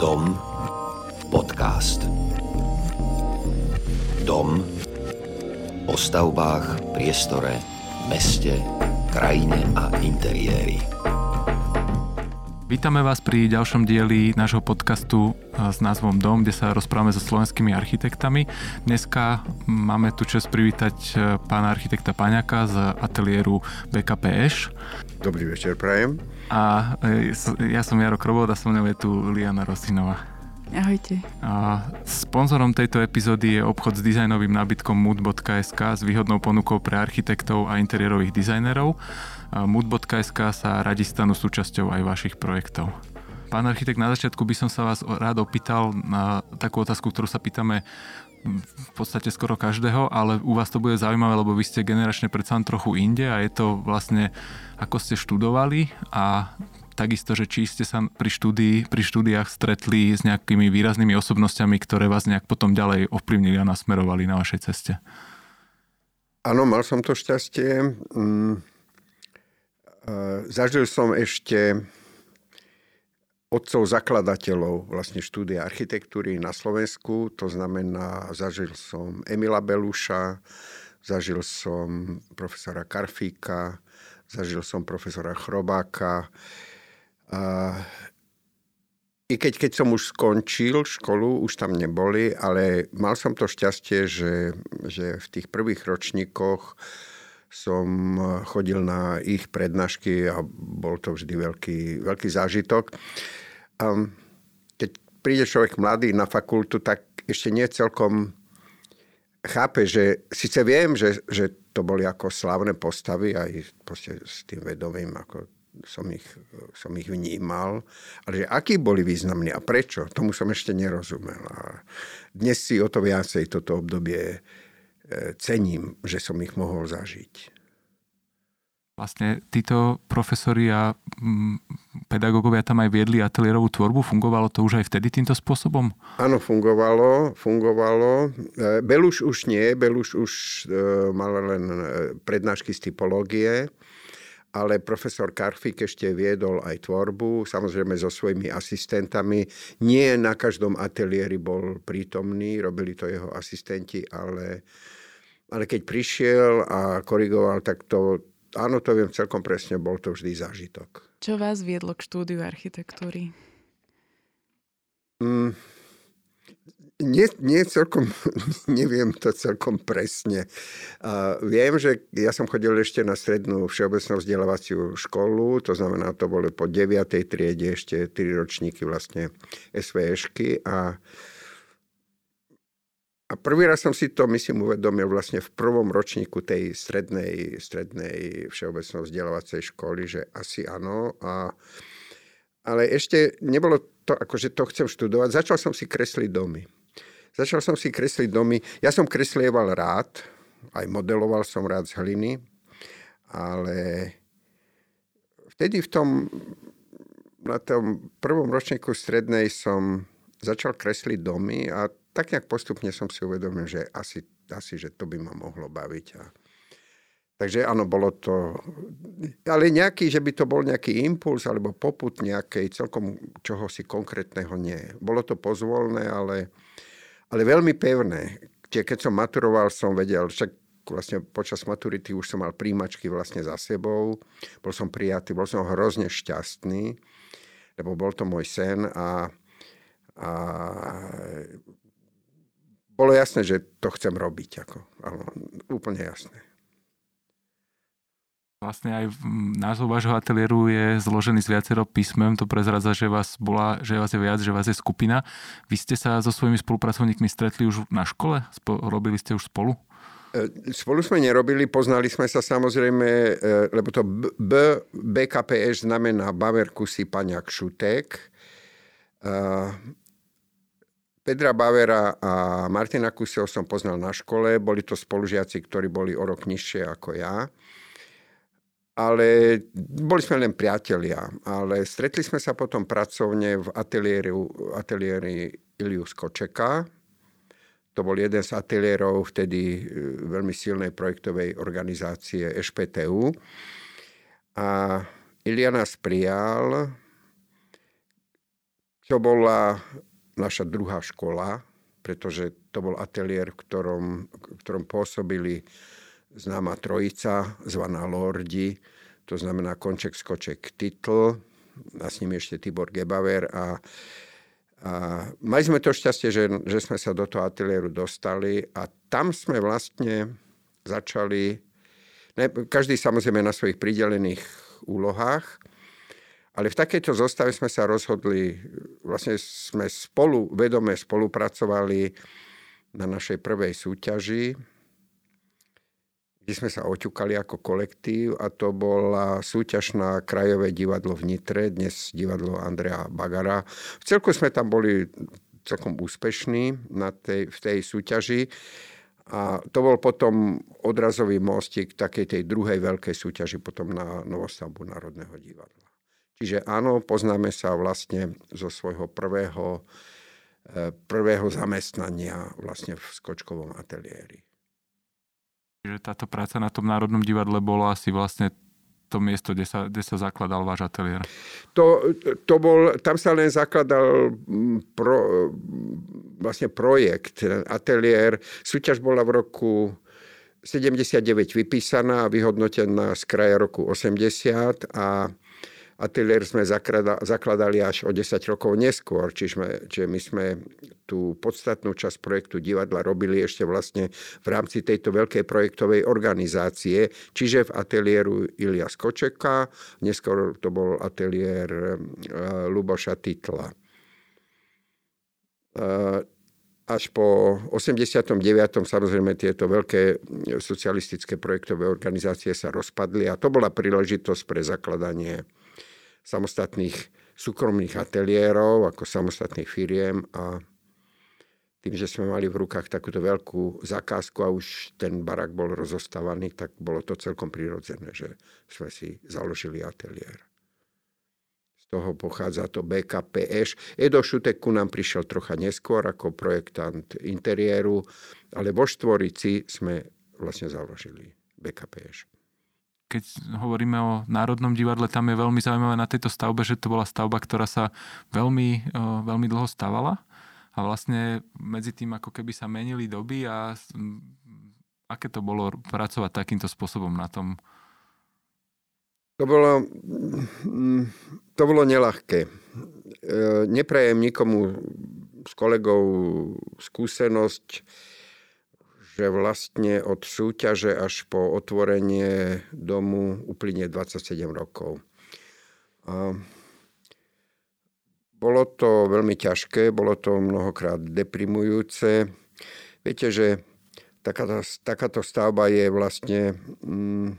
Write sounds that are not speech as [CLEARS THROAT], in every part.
Dom podcast. Dom o stavbách, priestore, meste, krajine a interiéri. Vítame vás pri ďalšom dieli nášho podcastu e, s názvom Dom, kde sa rozprávame so slovenskými architektami. Dneska máme tu čas privítať e, pána architekta Paňaka z ateliéru BKPŠ. Dobrý večer, prajem. A e, ja som Jaro Krobot a som mnou je tu Liana Rosinová. Ahojte. A sponzorom tejto epizódy je obchod s dizajnovým nábytkom mood.sk s výhodnou ponukou pre architektov a interiérových dizajnerov. Mood.sk sa radi stanú súčasťou aj vašich projektov. Pán architekt, na začiatku by som sa vás rád opýtal na takú otázku, ktorú sa pýtame v podstate skoro každého, ale u vás to bude zaujímavé, lebo vy ste generačne predsa trochu inde a je to vlastne ako ste študovali a takisto, že či ste sa pri, štúdii, pri štúdiách stretli s nejakými výraznými osobnostiami, ktoré vás nejak potom ďalej ovplyvnili a nasmerovali na vašej ceste. Áno, mal som to šťastie. Mm, zažil som ešte otcov zakladateľov vlastne štúdia architektúry na Slovensku. To znamená, zažil som Emila Beluša, zažil som profesora Karfíka, zažil som profesora Chrobáka, a i keď, keď som už skončil školu, už tam neboli, ale mal som to šťastie, že, že v tých prvých ročníkoch som chodil na ich prednášky a bol to vždy veľký, veľký zážitok. A keď príde človek mladý na fakultu, tak ešte nie celkom chápe, že síce viem, že, že to boli ako slávne postavy aj s tým vedomím, ako som ich, som ich vnímal, ale že akí boli významní a prečo, tomu som ešte nerozumel. A dnes si o to viacej toto obdobie cením, že som ich mohol zažiť. Vlastne títo profesori a mm, pedagógovia tam aj viedli ateliérovú tvorbu. Fungovalo to už aj vtedy týmto spôsobom? Áno, fungovalo. fungovalo. E, Beluš už nie. Beluš už e, mal len prednášky z typológie ale profesor Karfik ešte viedol aj tvorbu, samozrejme so svojimi asistentami. Nie na každom ateliéri bol prítomný, robili to jeho asistenti, ale, ale keď prišiel a korigoval, tak to, áno, to viem celkom presne, bol to vždy zážitok. Čo vás viedlo k štúdiu architektúry? Mm, nie, nie celkom, [LAUGHS] neviem to celkom presne. Uh, viem, že ja som chodil ešte na strednú všeobecnú vzdelávaciu školu, to znamená, to boli po 9. triede ešte 3 ročníky vlastne SVŠky a a prvý raz som si to, myslím, uvedomil vlastne v prvom ročníku tej strednej, strednej všeobecnej vzdelávacej školy, že asi áno. A, ale ešte nebolo to, akože to chcem študovať. Začal som si kresliť domy. Začal som si kresliť domy. Ja som kreslieval rád, aj modeloval som rád z hliny, ale vtedy v tom, na tom prvom ročníku strednej som začal kresliť domy a tak nejak postupne som si uvedomil, že asi, asi že to by ma mohlo baviť. A, takže áno, bolo to... Ale nejaký, že by to bol nejaký impuls alebo poput nejakej celkom čohosi konkrétneho nie. Bolo to pozvolné, ale ale veľmi pevné. Keď som maturoval, som vedel, však vlastne počas maturity už som mal príjmačky vlastne za sebou. Bol som prijatý, bol som hrozne šťastný, lebo bol to môj sen a, a bolo jasné, že to chcem robiť. Ako, áno, úplne jasné. Vlastne aj názov vášho ateliéru je zložený z viacero písmem, to prezradza, že vás, bola, že vás je viac, že vás je skupina. Vy ste sa so svojimi spolupracovníkmi stretli už na škole? Spo, robili ste už spolu? E, spolu sme nerobili, poznali sme sa samozrejme, e, lebo to B, BKPŠ znamená Baver Kusy Paňak Šutek. Pedra Bavera a Martina Kusieho som poznal na škole, boli to spolužiaci, ktorí boli o rok nižšie ako ja ale boli sme len priatelia. Ale stretli sme sa potom pracovne v ateliéri, ateliéri Ilius Kočeka. To bol jeden z ateliérov vtedy e, veľmi silnej projektovej organizácie EŠPTU. A Ilia nás prijal. To bola naša druhá škola, pretože to bol ateliér, v ktorom, v ktorom pôsobili známa trojica, zvaná Lordi, to znamená Konček, Skoček, Titl, a s nimi ešte Tibor Gebaver a, a mali sme to šťastie, že, že sme sa do toho ateliéru dostali a tam sme vlastne začali, ne, každý samozrejme na svojich pridelených úlohách, ale v takejto zostave sme sa rozhodli, vlastne sme spolu, vedome spolupracovali na našej prvej súťaži, kde sme sa oťukali ako kolektív a to bola súťaž na Krajové divadlo v Nitre, dnes divadlo Andrea Bagara. V celku sme tam boli celkom úspešní na tej, v tej súťaži a to bol potom odrazový mostík takej tej druhej veľkej súťaži potom na novostavbu Národného divadla. Čiže áno, poznáme sa vlastne zo svojho prvého, eh, prvého zamestnania vlastne v skočkovom ateliéri. Čiže táto práca na tom Národnom divadle bolo asi vlastne to miesto, kde sa, kde sa zakladal váš ateliér? To, to bol, tam sa len zakladal mm, pro, vlastne projekt, ateliér. Súťaž bola v roku 79 vypísaná a vyhodnotená z kraja roku 80 a ateliér sme zakladali až o 10 rokov neskôr, čiže, čiže my sme tú podstatnú časť projektu divadla robili ešte vlastne v rámci tejto veľkej projektovej organizácie, čiže v ateliéru Ilia Skočeka, neskôr to bol ateliér eh, Luboša Titla. Eh, až po 89. samozrejme tieto veľké socialistické projektové organizácie sa rozpadli a to bola príležitosť pre zakladanie samostatných súkromných ateliérov, ako samostatných firiem a tým, že sme mali v rukách takúto veľkú zakázku a už ten barak bol rozostávaný, tak bolo to celkom prirodzené, že sme si založili ateliér. Z toho pochádza to BKPŠ. Edo Šutek ku nám prišiel trocha neskôr ako projektant interiéru, ale vo Štvorici sme vlastne založili BKPŠ keď hovoríme o Národnom divadle, tam je veľmi zaujímavé na tejto stavbe, že to bola stavba, ktorá sa veľmi, veľmi dlho stavala a vlastne medzi tým ako keby sa menili doby a aké to bolo pracovať takýmto spôsobom na tom? To bolo, to bolo nelahké. E, neprajem nikomu s kolegou skúsenosť, že vlastne od súťaže až po otvorenie domu uplynie 27 rokov. A bolo to veľmi ťažké, bolo to mnohokrát deprimujúce. Viete, že takáto, takáto stavba je vlastne mm,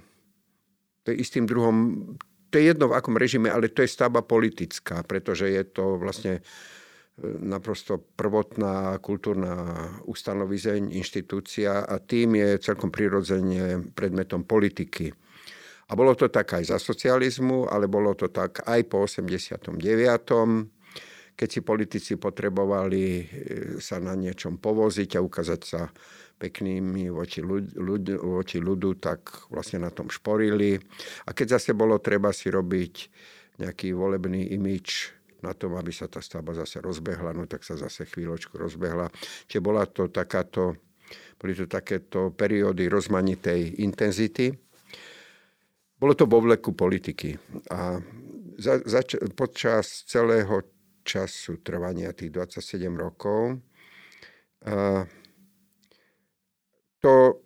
to je istým druhom, to je jedno v akom režime, ale to je stavba politická, pretože je to vlastne naprosto prvotná kultúrna ustanovizeň, inštitúcia a tým je celkom prirodzene predmetom politiky. A bolo to tak aj za socializmu, ale bolo to tak aj po 89 keď si politici potrebovali e, sa na niečom povoziť a ukázať sa peknými voči, ľud, voči ľudu, tak vlastne na tom šporili. A keď zase bolo treba si robiť nejaký volebný imič na tom, aby sa tá stavba zase rozbehla, no tak sa zase chvíľočku rozbehla. Čiže bola to takáto, boli to takéto periódy rozmanitej intenzity. Bolo to vo vleku politiky. A za, za, počas celého času trvania tých 27 rokov a to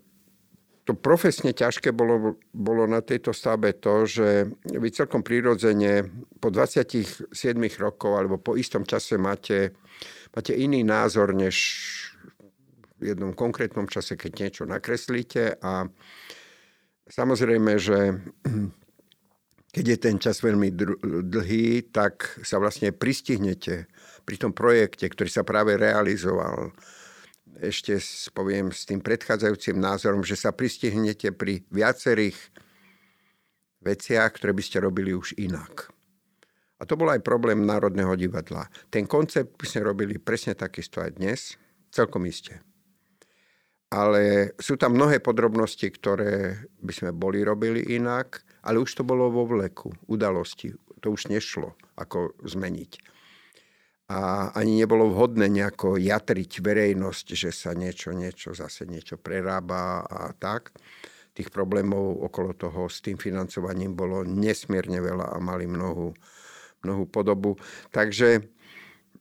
to profesne ťažké bolo, bolo na tejto stavbe to, že vy celkom prirodzene po 27 rokov alebo po istom čase máte, máte iný názor, než v jednom konkrétnom čase, keď niečo nakreslíte. A samozrejme, že keď je ten čas veľmi dlhý, tak sa vlastne pristihnete pri tom projekte, ktorý sa práve realizoval ešte poviem s tým predchádzajúcim názorom, že sa pristihnete pri viacerých veciach, ktoré by ste robili už inak. A to bol aj problém Národného divadla. Ten koncept by sme robili presne takisto aj dnes, celkom iste. Ale sú tam mnohé podrobnosti, ktoré by sme boli robili inak, ale už to bolo vo vleku, udalosti. To už nešlo, ako zmeniť. A ani nebolo vhodné nejako jatriť verejnosť, že sa niečo, niečo, zase niečo prerába a tak. Tých problémov okolo toho s tým financovaním bolo nesmierne veľa a mali mnohú, mnohú podobu. Takže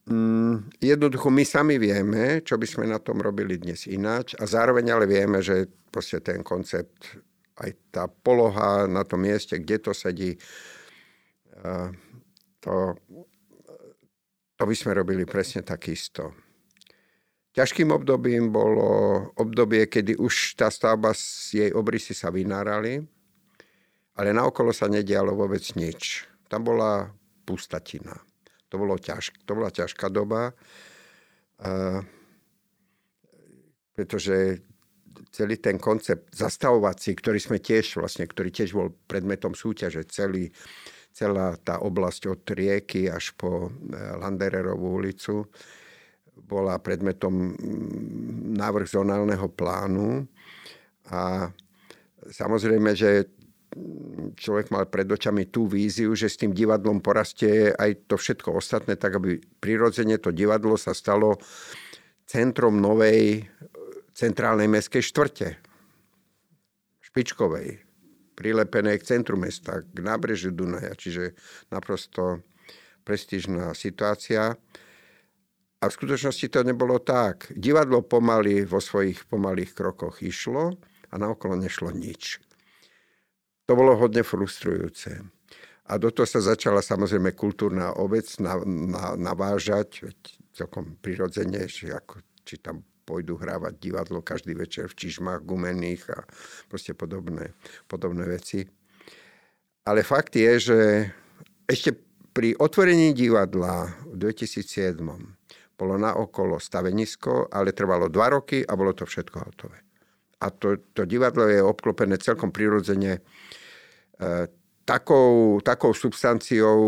mm, jednoducho my sami vieme, čo by sme na tom robili dnes ináč a zároveň ale vieme, že proste ten koncept, aj tá poloha na tom mieste, kde to sedí, to to by sme robili presne takisto. Ťažkým obdobím bolo obdobie, kedy už tá stavba, jej obrysy sa vynárali, ale naokolo sa nedialo vôbec nič. Tam bola pustatina. To, bolo ťaž, to bola ťažká doba, pretože celý ten koncept zastavovací, ktorý sme tiež vlastne, ktorý tiež bol predmetom súťaže, celý celá tá oblasť od rieky až po e, Landererovú ulicu bola predmetom návrh zonálneho plánu a samozrejme, že človek mal pred očami tú víziu, že s tým divadlom porastie aj to všetko ostatné, tak aby prirodzene to divadlo sa stalo centrom novej e, centrálnej mestskej štvrte. Špičkovej prilepené k centru mesta, k nábrežiu Dunaja, čiže naprosto prestížná situácia. A v skutočnosti to nebolo tak. Divadlo pomaly vo svojich pomalých krokoch išlo a naokolo nešlo nič. To bolo hodne frustrujúce. A do toho sa začala samozrejme kultúrna obec navážať, celkom prirodzene, že ako, či tam pôjdu hrávať divadlo každý večer v čižmách gumených a proste podobné, podobné veci. Ale fakt je, že ešte pri otvorení divadla v 2007 bolo na okolo stavenisko, ale trvalo dva roky a bolo to všetko hotové. A to, to divadlo je obklopené celkom prirodzene e, takou, takou substanciou,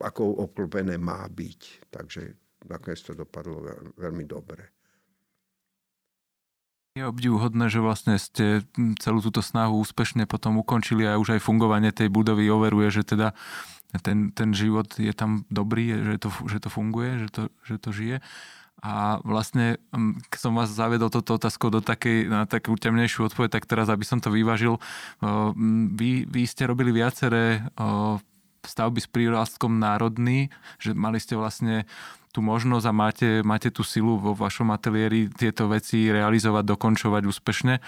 akou obklopené má byť. Takže nakoniec to dopadlo veľmi dobre. Je obdivuhodné, že vlastne ste celú túto snahu úspešne potom ukončili a už aj fungovanie tej budovy overuje, že teda ten, ten život je tam dobrý, že to, že to funguje, že to, že to žije. A vlastne, som vás zavedol toto otázkou do takej, na takú temnejšiu odpoveď, tak teraz, aby som to vyvážil, vy, vy ste robili viaceré stavby s prírastkom národný, že mali ste vlastne tú možnosť a máte, máte tú silu vo vašom ateliéri tieto veci realizovať, dokončovať úspešne.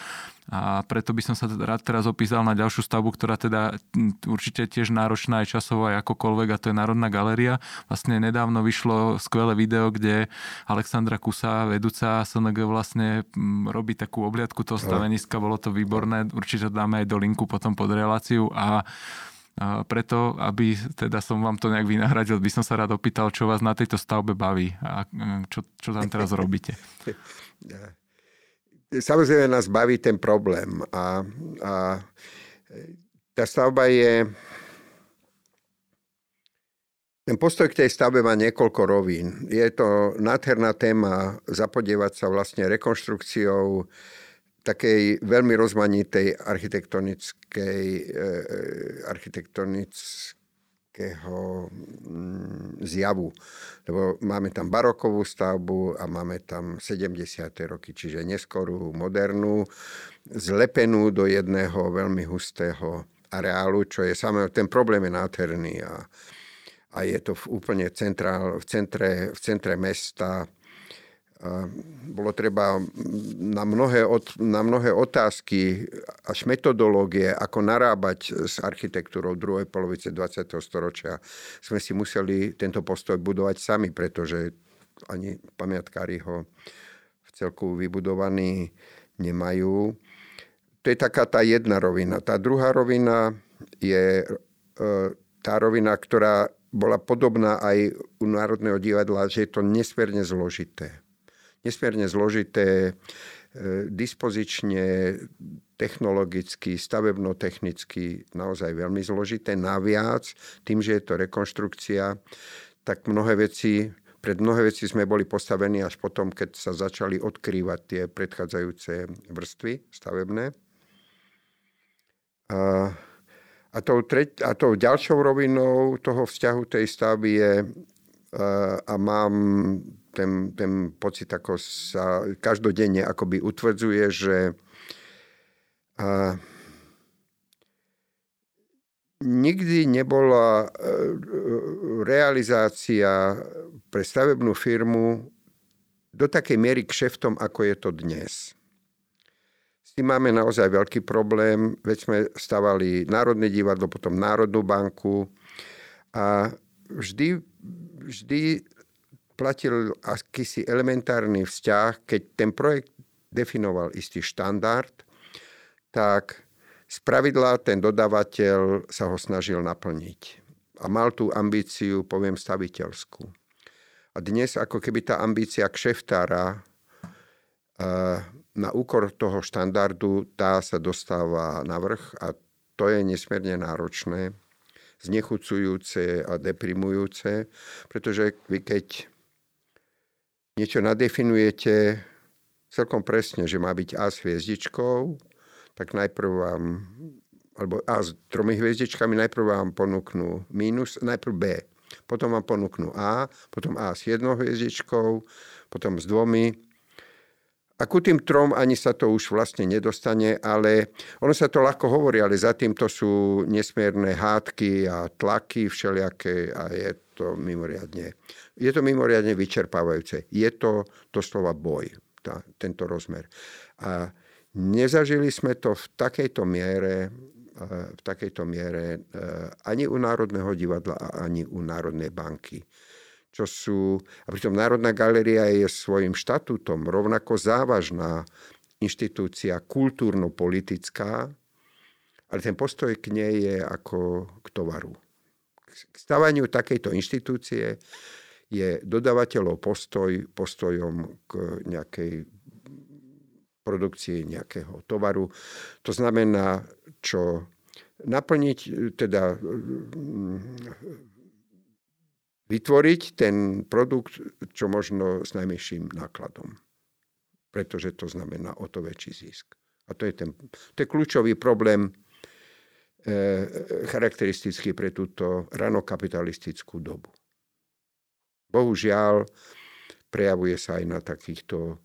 A preto by som sa rád teraz opísal na ďalšiu stavbu, ktorá teda určite tiež náročná aj časovo aj akokoľvek a to je Národná galéria. Vlastne nedávno vyšlo skvelé video, kde Alexandra Kusa, vedúca SNG vlastne robí takú obliadku toho staveniska, bolo to výborné, určite dáme aj do linku potom pod reláciu a a preto, aby teda som vám to nejak vynahradil, by som sa rád opýtal, čo vás na tejto stavbe baví a čo, čo tam teraz robíte. [LAUGHS] Samozrejme nás baví ten problém a, a tá stavba je... Ten postoj k tej stavbe má niekoľko rovín. Je to nádherná téma zapodievať sa vlastne rekonštrukciou takej veľmi rozmanitej architektonickej, e, architektonického mm, zjavu. Lebo máme tam barokovú stavbu a máme tam 70. roky, čiže neskorú, modernú, zlepenú do jedného veľmi hustého areálu, čo je samé, ten problém je nádherný a, a je to v úplne centrál, v, centre, v centre mesta, bolo treba na mnohé, na mnohé otázky až metodológie, ako narábať s architektúrou druhej polovice 20. storočia, sme si museli tento postoj budovať sami, pretože ani pamiatkári ho v celku vybudovaný nemajú. To je taká tá jedna rovina. Tá druhá rovina je e, tá rovina, ktorá bola podobná aj u Národného divadla, že je to nesmierne zložité nesmierne zložité, e, dispozične, technologicky, stavebno-technicky naozaj veľmi zložité. Naviac, tým, že je to rekonštrukcia, tak mnohé veci, pred mnohé veci sme boli postavení až potom, keď sa začali odkrývať tie predchádzajúce vrstvy stavebné. A, A tou, treť, a tou ďalšou rovinou toho vzťahu tej stavby je, a mám ten, ten pocit, ako sa každodenne akoby utvrdzuje, že a, nikdy nebola e, realizácia pre stavebnú firmu do takej miery kšeftom, ako je to dnes. S tým máme naozaj veľký problém. Veď sme stavali Národné divadlo, potom Národnú banku a vždy, vždy platil akýsi elementárny vzťah, keď ten projekt definoval istý štandard, tak z pravidla ten dodávateľ sa ho snažil naplniť. A mal tú ambíciu, poviem, staviteľskú. A dnes ako keby tá ambícia kšeftára na úkor toho štandardu tá sa dostáva na vrch a to je nesmierne náročné, znechucujúce a deprimujúce, pretože vy keď niečo nadefinujete celkom presne, že má byť A s hviezdičkou, tak najprv vám, alebo A s tromi hviezdičkami, najprv vám ponúknú mínus, najprv B, potom vám ponúknú A, potom A s jednou hviezdičkou, potom s dvomi, a ku tým trom ani sa to už vlastne nedostane, ale ono sa to ľahko hovorí, ale za týmto sú nesmierne hádky a tlaky všelijaké a je to mimoriadne, je to mimoriadne vyčerpávajúce. Je to doslova boj, tá, tento rozmer. A nezažili sme to v takejto miere, v takejto miere e, ani u Národného divadla, ani u Národnej banky čo sú... A pritom Národná galéria je svojim štatútom rovnako závažná inštitúcia kultúrno-politická, ale ten postoj k nej je ako k tovaru. K stavaniu takejto inštitúcie je dodávateľov postoj postojom k nejakej produkcii nejakého tovaru. To znamená, čo naplniť, teda vytvoriť ten produkt čo možno s najmenším nákladom. Pretože to znamená o to väčší zisk. A to je, ten, to je kľúčový problém charakteristický pre túto ranokapitalistickú dobu. Bohužiaľ, prejavuje sa aj na takýchto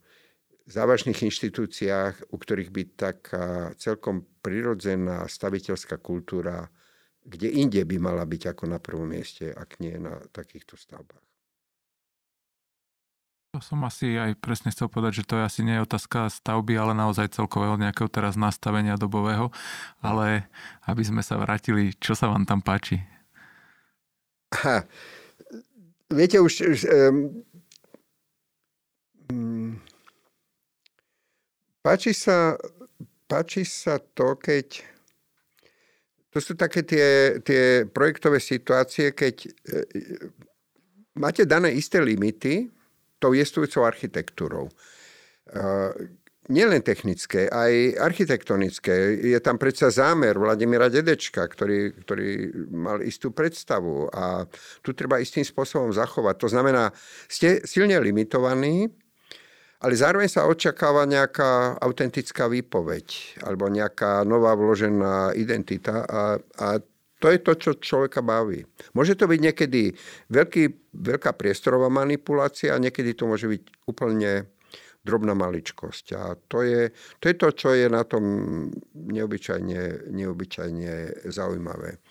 závažných inštitúciách, u ktorých by taká celkom prirodzená staviteľská kultúra kde inde by mala byť ako na prvom mieste, ak nie na takýchto stavbách. To som asi aj presne chcel povedať, že to je asi nie je otázka stavby, ale naozaj celkového nejakého teraz nastavenia dobového. Ale aby sme sa vrátili, čo sa vám tam páči? Ha, viete už... už um, páči, sa, páči sa to, keď to sú také tie, tie projektové situácie, keď e, máte dané isté limity tou jestvujúcou architektúrou. E, nielen technické, aj architektonické. Je tam predsa zámer Vladimíra Dedečka, ktorý, ktorý mal istú predstavu a tu treba istým spôsobom zachovať. To znamená, ste silne limitovaní, ale zároveň sa očakáva nejaká autentická výpoveď alebo nejaká nová vložená identita a, a to je to, čo človeka baví. Môže to byť niekedy veľký, veľká priestorová manipulácia a niekedy to môže byť úplne drobná maličkosť. A to je, to je to, čo je na tom neobyčajne, neobyčajne zaujímavé.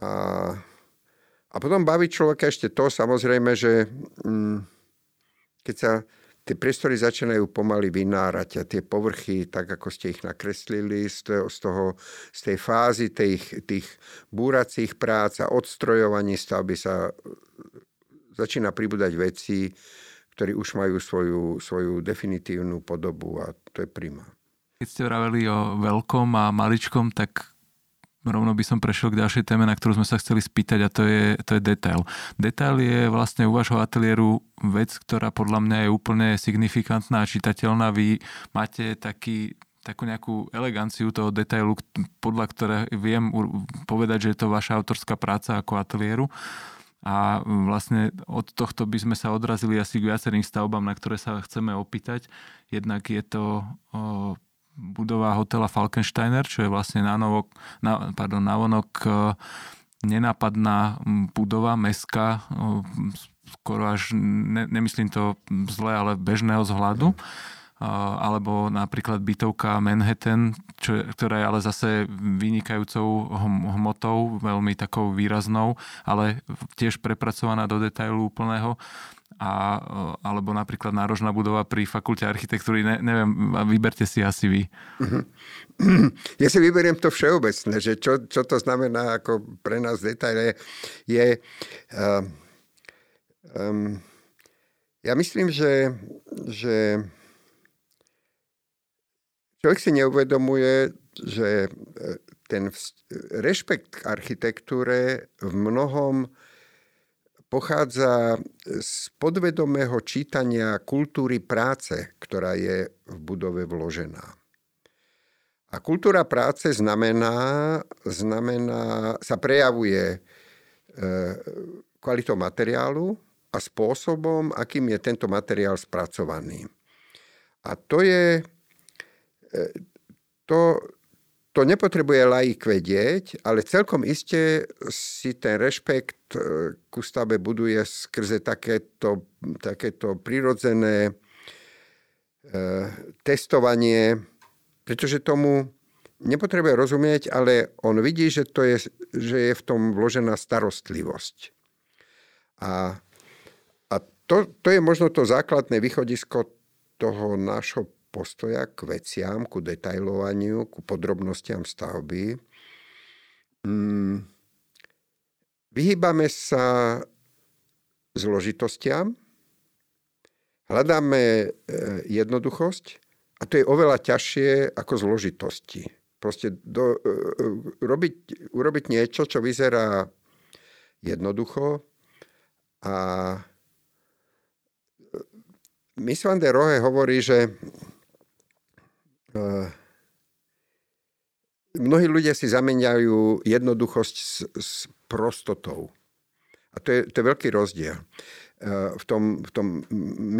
A, a potom baví človeka ešte to, samozrejme, že mm, keď sa tie priestory začínajú pomaly vynárať a tie povrchy, tak ako ste ich nakreslili, z toho, z, toho, z tej fázy tých, tých búracích prác a odstrojovaní stavby sa začína pribúdať veci, ktorí už majú svoju, svoju definitívnu podobu a to je prima. Keď ste vraveli o veľkom a maličkom, tak rovno by som prešiel k ďalšej téme, na ktorú sme sa chceli spýtať a to je, to je detail. Detail je vlastne u vášho ateliéru vec, ktorá podľa mňa je úplne signifikantná a čitateľná. Vy máte taký, takú nejakú eleganciu toho detailu, podľa ktoré viem povedať, že je to vaša autorská práca ako ateliéru. A vlastne od tohto by sme sa odrazili asi k viacerým stavbám, na ktoré sa chceme opýtať. Jednak je to budova hotela Falkensteiner, čo je vlastne na, novok, na, pardon, na vonok nenápadná budova, meska, skoro až, ne, nemyslím to zle, ale bežného zhľadu. Alebo napríklad bytovka Manhattan, čo, ktorá je ale zase vynikajúcou hmotou, veľmi takou výraznou, ale tiež prepracovaná do detailu úplného a, alebo napríklad nárožná budova pri fakulte architektúry, ne, neviem, vyberte si asi vy. [CLEARS THROAT] Ja si vyberiem to všeobecné, že čo, čo to znamená ako pre nás detail je, uh, um, ja myslím, že, že človek si neuvedomuje, že e, ten rešpekt k architektúre v mnohom pochádza z podvedomého čítania kultúry práce, ktorá je v budove vložená. A kultúra práce znamená, znamená sa prejavuje e, kvalitou materiálu a spôsobom, akým je tento materiál spracovaný. A to je, e, to, to nepotrebuje laik vedieť, ale celkom iste si ten rešpekt e, ku stave buduje skrze takéto, takéto prirodzené e, testovanie, pretože tomu nepotrebuje rozumieť, ale on vidí, že, to je, že je v tom vložená starostlivosť. A, a to, to je možno to základné východisko toho nášho postoja k veciam, ku detailovaniu, ku podrobnostiam stavby. Mm, vyhýbame sa zložitostiam, hľadáme e, jednoduchosť a to je oveľa ťažšie ako zložitosti. Proste do, e, e, robiť, urobiť niečo, čo vyzerá jednoducho a Miss van der Rohe hovorí, že mnohí ľudia si zameniajú jednoduchosť s, s prostotou. A to je, to je veľký rozdiel. Eh, v tom, v tom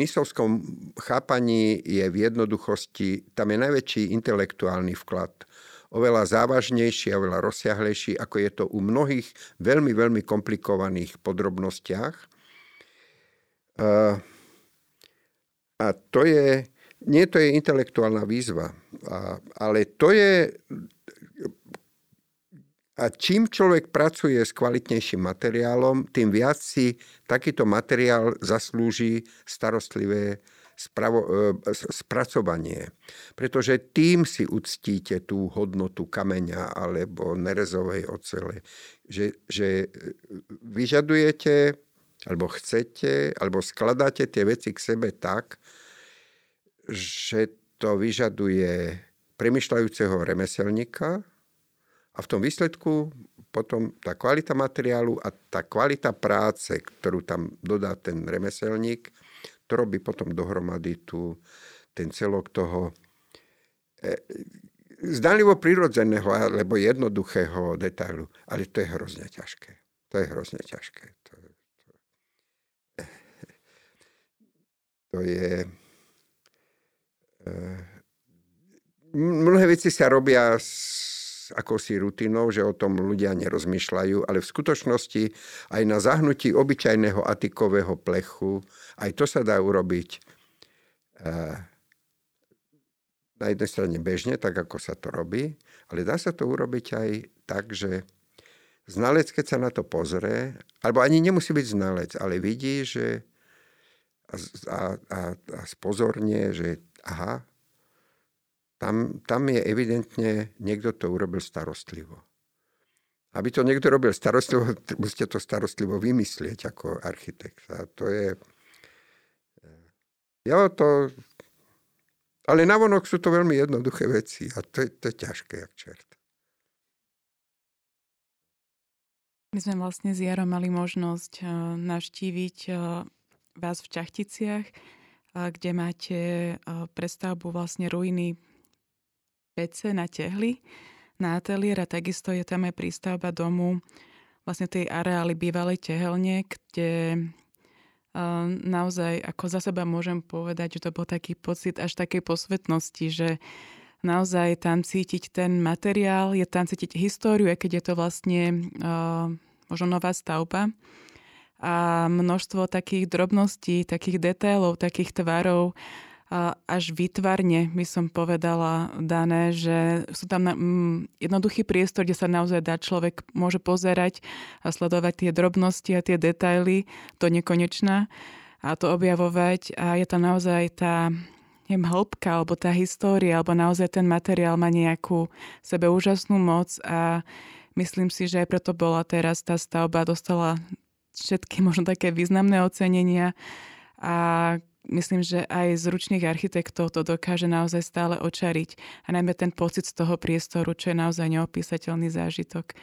myslovskom chápaní je v jednoduchosti, tam je najväčší intelektuálny vklad. Oveľa závažnejší a oveľa rozsiahlejší, ako je to u mnohých veľmi, veľmi komplikovaných podrobnostiach. Eh, a to je, nie to je intelektuálna výzva, ale to je... A čím človek pracuje s kvalitnejším materiálom, tým viac si takýto materiál zaslúži starostlivé spravo, e, spracovanie. Pretože tým si uctíte tú hodnotu kameňa alebo nerezovej ocele. Že, že vyžadujete, alebo chcete, alebo skladáte tie veci k sebe tak, že to vyžaduje premyšľajúceho remeselníka a v tom výsledku potom tá kvalita materiálu a tá kvalita práce, ktorú tam dodá ten remeselník, to robí potom dohromady tú, ten celok toho e, zdanlivo prirodzeného alebo jednoduchého detailu. Ale to je hrozne ťažké. To je hrozne ťažké. To, to, to je Eh, mnohé veci sa robia s akousi rutinou, že o tom ľudia nerozmýšľajú, ale v skutočnosti aj na zahnutí obyčajného atikového plechu, aj to sa dá urobiť eh, na jednej strane bežne, tak ako sa to robí, ale dá sa to urobiť aj tak, že znalec, keď sa na to pozrie, alebo ani nemusí byť znalec, ale vidí, že a, a, a, a spozornie, že aha, tam, tam je evidentne, niekto to urobil starostlivo. Aby to niekto robil starostlivo, [LAUGHS] musíte to starostlivo vymyslieť ako architekt. A to je... Jo, to... Ale navonok sú to veľmi jednoduché veci a to je, to je ťažké, jak čert. My sme vlastne s Jarom mali možnosť eh, navštíviť eh, vás v Čachticiach kde máte prestavbu vlastne ruiny PC na tehly na ateliér a takisto je tam aj prístavba domu vlastne tej areály bývalej tehelne, kde naozaj ako za seba môžem povedať, že to bol taký pocit až takej posvetnosti, že naozaj tam cítiť ten materiál, je tam cítiť históriu, keď je to vlastne uh, možno nová stavba. A množstvo takých drobností, takých detailov, takých tvarov, až vytvarne by som povedala dané, že sú tam mm, jednoduchý priestor, kde sa naozaj dá človek môže pozerať a sledovať tie drobnosti a tie detaily do nekonečná a to objavovať. A je tam naozaj tá neviem, hĺbka alebo tá história alebo naozaj ten materiál má nejakú sebe úžasnú moc. A myslím si, že aj preto bola teraz tá stavba dostala všetky [LAUGHS] možno také významné ocenenia a myslím, že aj z ručných architektov to dokáže naozaj stále očariť. A najmä ten pocit z toho priestoru, čo je naozaj neopísateľný zážitok.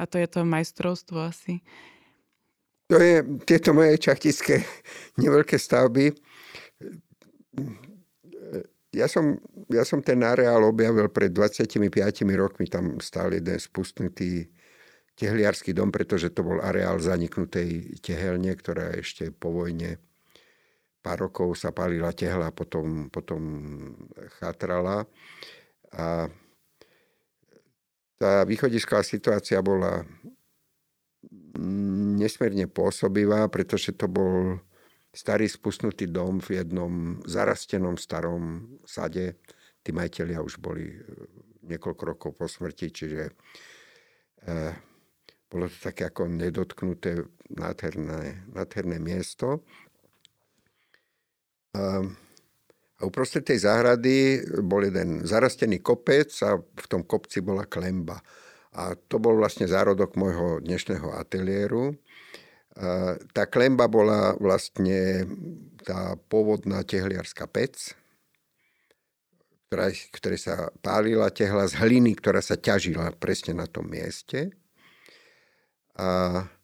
A to je to majstrovstvo asi. To je tieto moje čachtické [LAUGHS] neveľké stavby. Ja som, ja som ten areál objavil pred 25 rokmi. Tam stál jeden spustnutý tehliarský dom, pretože to bol areál zaniknutej tehelne, ktorá ešte po vojne pár rokov sa palila tehla, potom, potom chatrala. A tá východisková situácia bola nesmierne pôsobivá, pretože to bol starý spustnutý dom v jednom zarastenom starom sade. Tí majiteľia už boli e, niekoľko rokov po smrti, čiže eh, bolo to také ako nedotknuté nádherné, nádherné miesto. A, a uprostred tej záhrady bol jeden zarastený kopec a v tom kopci bola klemba. A to bol vlastne zárodok môjho dnešného ateliéru. A tá klemba bola vlastne tá pôvodná tehliarská pec, ktorá, ktoré sa pálila tehla z hliny, ktorá sa ťažila presne na tom mieste. A Ehm,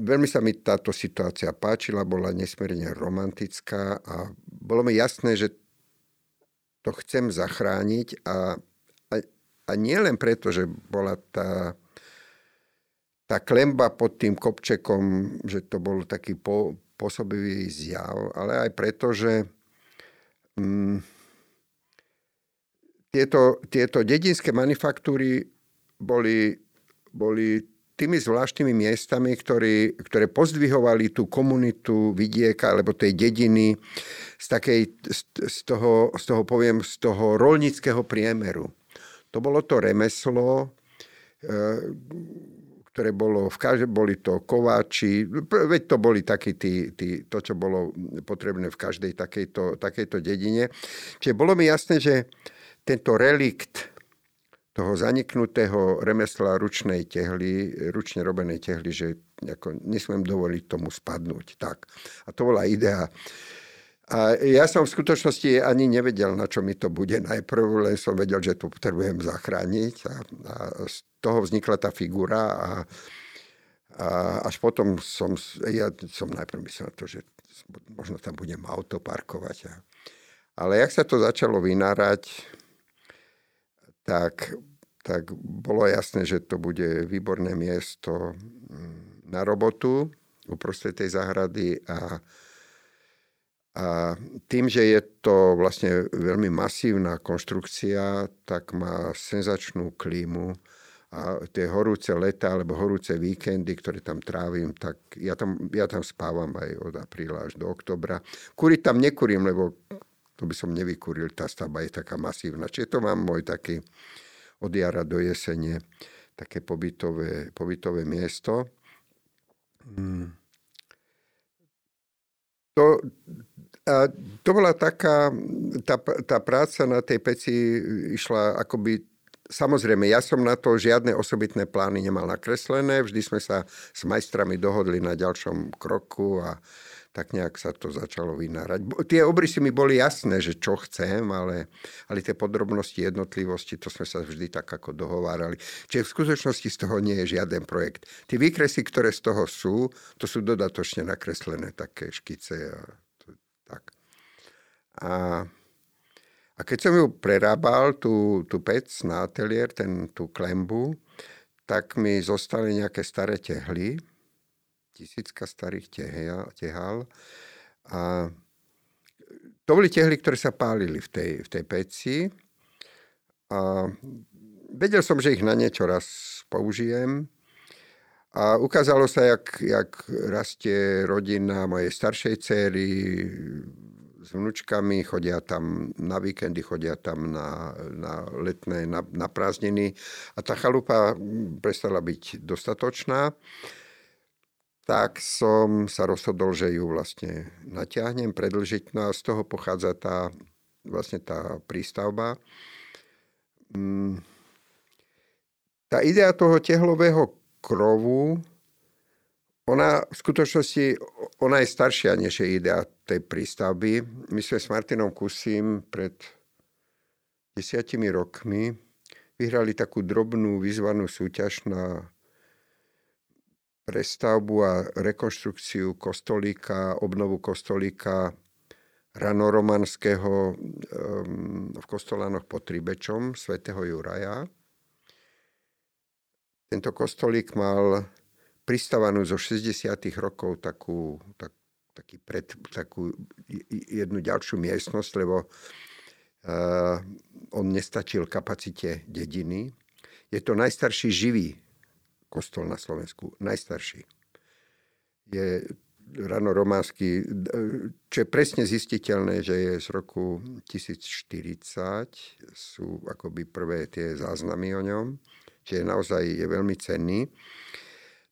veľmi sa mi táto situácia páčila, bola nesmierne romantická a bolo mi jasné, že to chcem zachrániť a, a, a nie len preto, že bola tá, tá klemba pod tým kopčekom, že to bol taký po, pôsobivý zjav, ale aj preto, že mm, tieto, tieto dedinské manufaktúry boli, boli tými zvláštnymi miestami, ktorý, ktoré pozdvihovali tú komunitu vidieka alebo tej dediny z, takej, z, z, toho, z toho, poviem, z toho rolnického priemeru. To bolo to remeslo, e, ktoré bolo, v každej, boli to kováči, veď to boli takí tí, tí, to, čo bolo potrebné v každej takejto, takejto dedine. Čiže bolo mi jasné, že tento relikt toho zaniknutého remesla ručnej tehly, ručne robenej tehly, že ako nesmiem dovoliť tomu spadnúť. Tak. A to bola idea. A ja som v skutočnosti ani nevedel, na čo mi to bude. Najprv len som vedel, že to potrebujem zachrániť a, a z toho vznikla tá figura a, a až potom som, ja som najprv myslel na to, že možno tam budem auto parkovať. A, ale jak sa to začalo vynárať, tak, tak bolo jasné, že to bude výborné miesto mm, na robotu uprostred tej záhrady a, a tým, že je to vlastne veľmi masívna konštrukcia, tak má senzačnú klímu a tie horúce leta alebo horúce víkendy, ktoré tam trávim, tak ja tam, ja tam spávam aj od apríla až do oktobra. Kúriť tam nekurím, lebo to by som nevykúril, tá stavba je taká masívna. Čiže to mám môj taký od jara do jesene, také pobytové, pobytové miesto. Hmm. To, a to bola taká, tá, tá práca na tej peci išla akoby Samozrejme, ja som na to žiadne osobitné plány nemal nakreslené. Vždy sme sa s majstrami dohodli na ďalšom kroku a tak nejak sa to začalo vynárať. Tie obrysy mi boli jasné, že čo chcem, ale, ale tie podrobnosti, jednotlivosti, to sme sa vždy tak ako dohovárali. Čiže v skutočnosti z toho nie je žiaden projekt. Tie výkresy, ktoré z toho sú, to sú dodatočne nakreslené také škice a to, tak. A, a keď som ju prerábal, tú, tú pec na ateliér, ten, tú klembu, tak mi zostali nejaké staré tehly, tisícka starých tehal. A to boli tehly, ktoré sa pálili v tej, v tej peci. A vedel som, že ich na niečo raz použijem. A ukázalo sa, jak, jak rastie rodina mojej staršej céry s vnúčkami, chodia tam na víkendy, chodia tam na, na letné, na, na prázdniny. A tá chalupa prestala byť dostatočná tak som sa rozhodol, že ju vlastne natiahnem, predlžiť. No a z toho pochádza tá, vlastne tá prístavba. Mm. Tá idea toho tehlového krovu, ona v skutočnosti, ona je staršia než je idea tej prístavby. My sme s Martinom Kusím pred desiatimi rokmi vyhrali takú drobnú vyzvanú súťaž na prestavbu a rekonštrukciu kostolíka, obnovu kostolíka ranoromanského um, v Kostolanoch pod Tribečom, svätého Juraja. Tento kostolík mal pristavanú zo 60. rokov takú, tak, taký pred, takú jednu ďalšiu miestnosť, lebo uh, on nestačil kapacite dediny. Je to najstarší živý kostol na Slovensku, najstarší. Je rano románsky, čo je presne zistiteľné, že je z roku 1040, sú akoby prvé tie záznamy o ňom, čiže naozaj je veľmi cenný.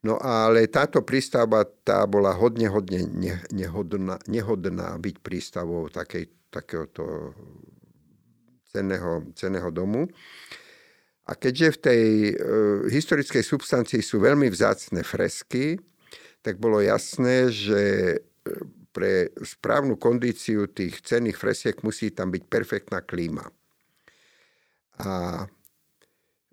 No ale táto prístavba tá bola hodne, hodne nehodná, nehodná byť prístavou takéhoto cenného, cenného domu. A keďže v tej e, historickej substancii sú veľmi vzácne fresky, tak bolo jasné, že e, pre správnu kondíciu tých cenných fresiek musí tam byť perfektná klíma. A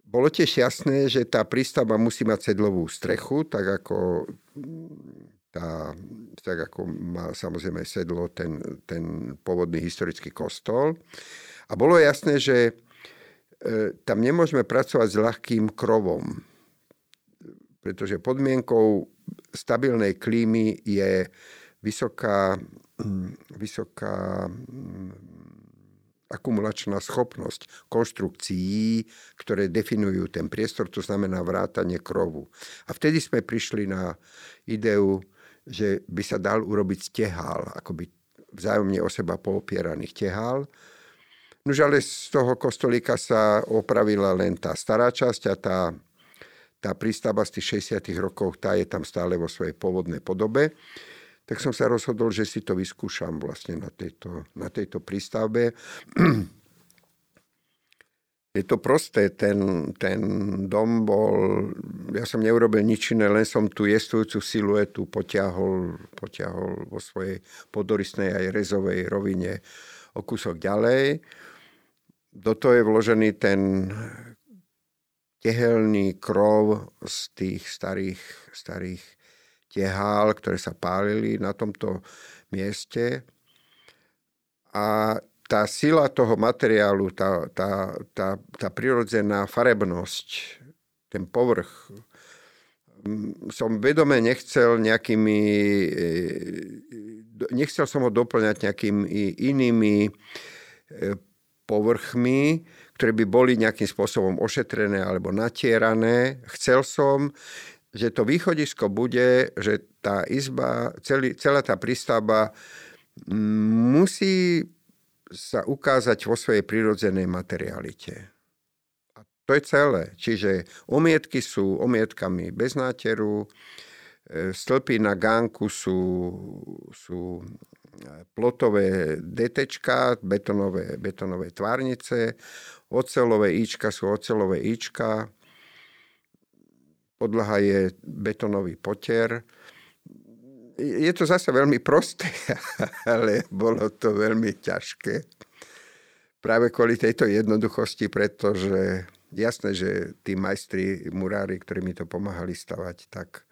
bolo tiež jasné, že tá prístava musí mať sedlovú strechu, tak ako, tá, tak ako má samozrejme sedlo ten, ten pôvodný historický kostol. A bolo jasné, že tam nemôžeme pracovať s ľahkým krovom, pretože podmienkou stabilnej klímy je vysoká, mm, vysoká mm, akumulačná schopnosť konštrukcií, ktoré definujú ten priestor, to znamená vrátanie krovu. A vtedy sme prišli na ideu, že by sa dal urobiť stehál, akoby vzájomne o seba poopieraných tehál, Nož ale z toho kostolíka sa opravila len tá stará časť a tá, tá prístava z tých 60 rokov, tá je tam stále vo svojej pôvodnej podobe. Tak som sa rozhodol, že si to vyskúšam vlastne na tejto, na tejto prístavbe. [CLEARS THROAT] Je to prosté, ten, ten dom bol, ja som neurobil nič iné, len som tú jestujúcu siluetu potiahol, potiahol vo svojej podoristnej aj rezovej rovine o kúsok ďalej do toho je vložený ten tehelný krov z tých starých, starých tehál, ktoré sa pálili na tomto mieste. A tá sila toho materiálu, tá, tá, tá, tá prirodzená farebnosť, ten povrch, som vedome nechcel nejakými, e, nechcel som ho doplňať nejakými inými e, povrchmi, ktoré by boli nejakým spôsobom ošetrené alebo natierané. Chcel som, že to východisko bude, že tá izba, celý, celá tá prístavba musí sa ukázať vo svojej prirodzenej materialite. A to je celé. Čiže omietky sú omietkami bez náteru, e, stĺpy na gánku sú, sú plotové DT, betonové, betonové tvárnice, ocelové Ička sú ocelové Ička, podlaha je betonový potier. Je to zase veľmi prosté, [LAUGHS] ale bolo to veľmi ťažké. Práve kvôli tejto jednoduchosti, pretože jasné, že tí majstri, murári, ktorí mi to pomáhali stavať, tak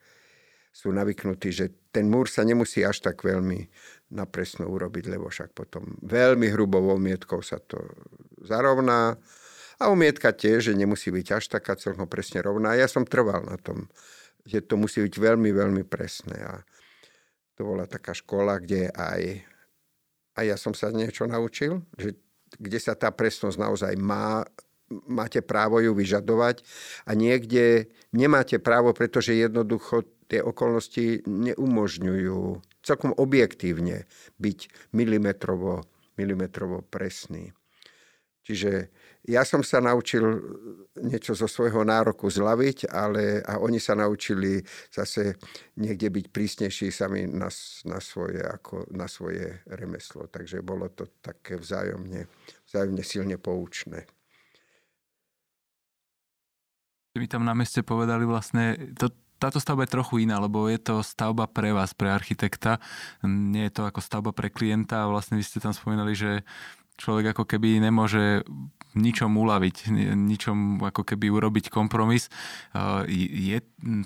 sú navyknutí, že ten múr sa nemusí až tak veľmi na presno urobiť, lebo však potom veľmi hrubou omietkou sa to zarovná. A omietka tiež, že nemusí byť až taká celkom presne rovná. Ja som trval na tom, že to musí byť veľmi, veľmi presné. A to bola taká škola, kde aj a ja som sa niečo naučil, že kde sa tá presnosť naozaj má, máte právo ju vyžadovať a niekde nemáte právo, pretože jednoducho tie okolnosti neumožňujú celkom objektívne byť milimetrovo, milimetrovo presný. Čiže ja som sa naučil niečo zo svojho nároku zlaviť, ale a oni sa naučili zase niekde byť prísnejší sami na, na, svoje, ako na svoje remeslo. Takže bolo to také vzájomne, vzájomne silne poučné. My tam na meste povedali vlastne, to, táto stavba je trochu iná, lebo je to stavba pre vás, pre architekta. Nie je to ako stavba pre klienta a vlastne vy ste tam spomínali, že človek ako keby nemôže ničom uľaviť, ničom ako keby urobiť kompromis. Je,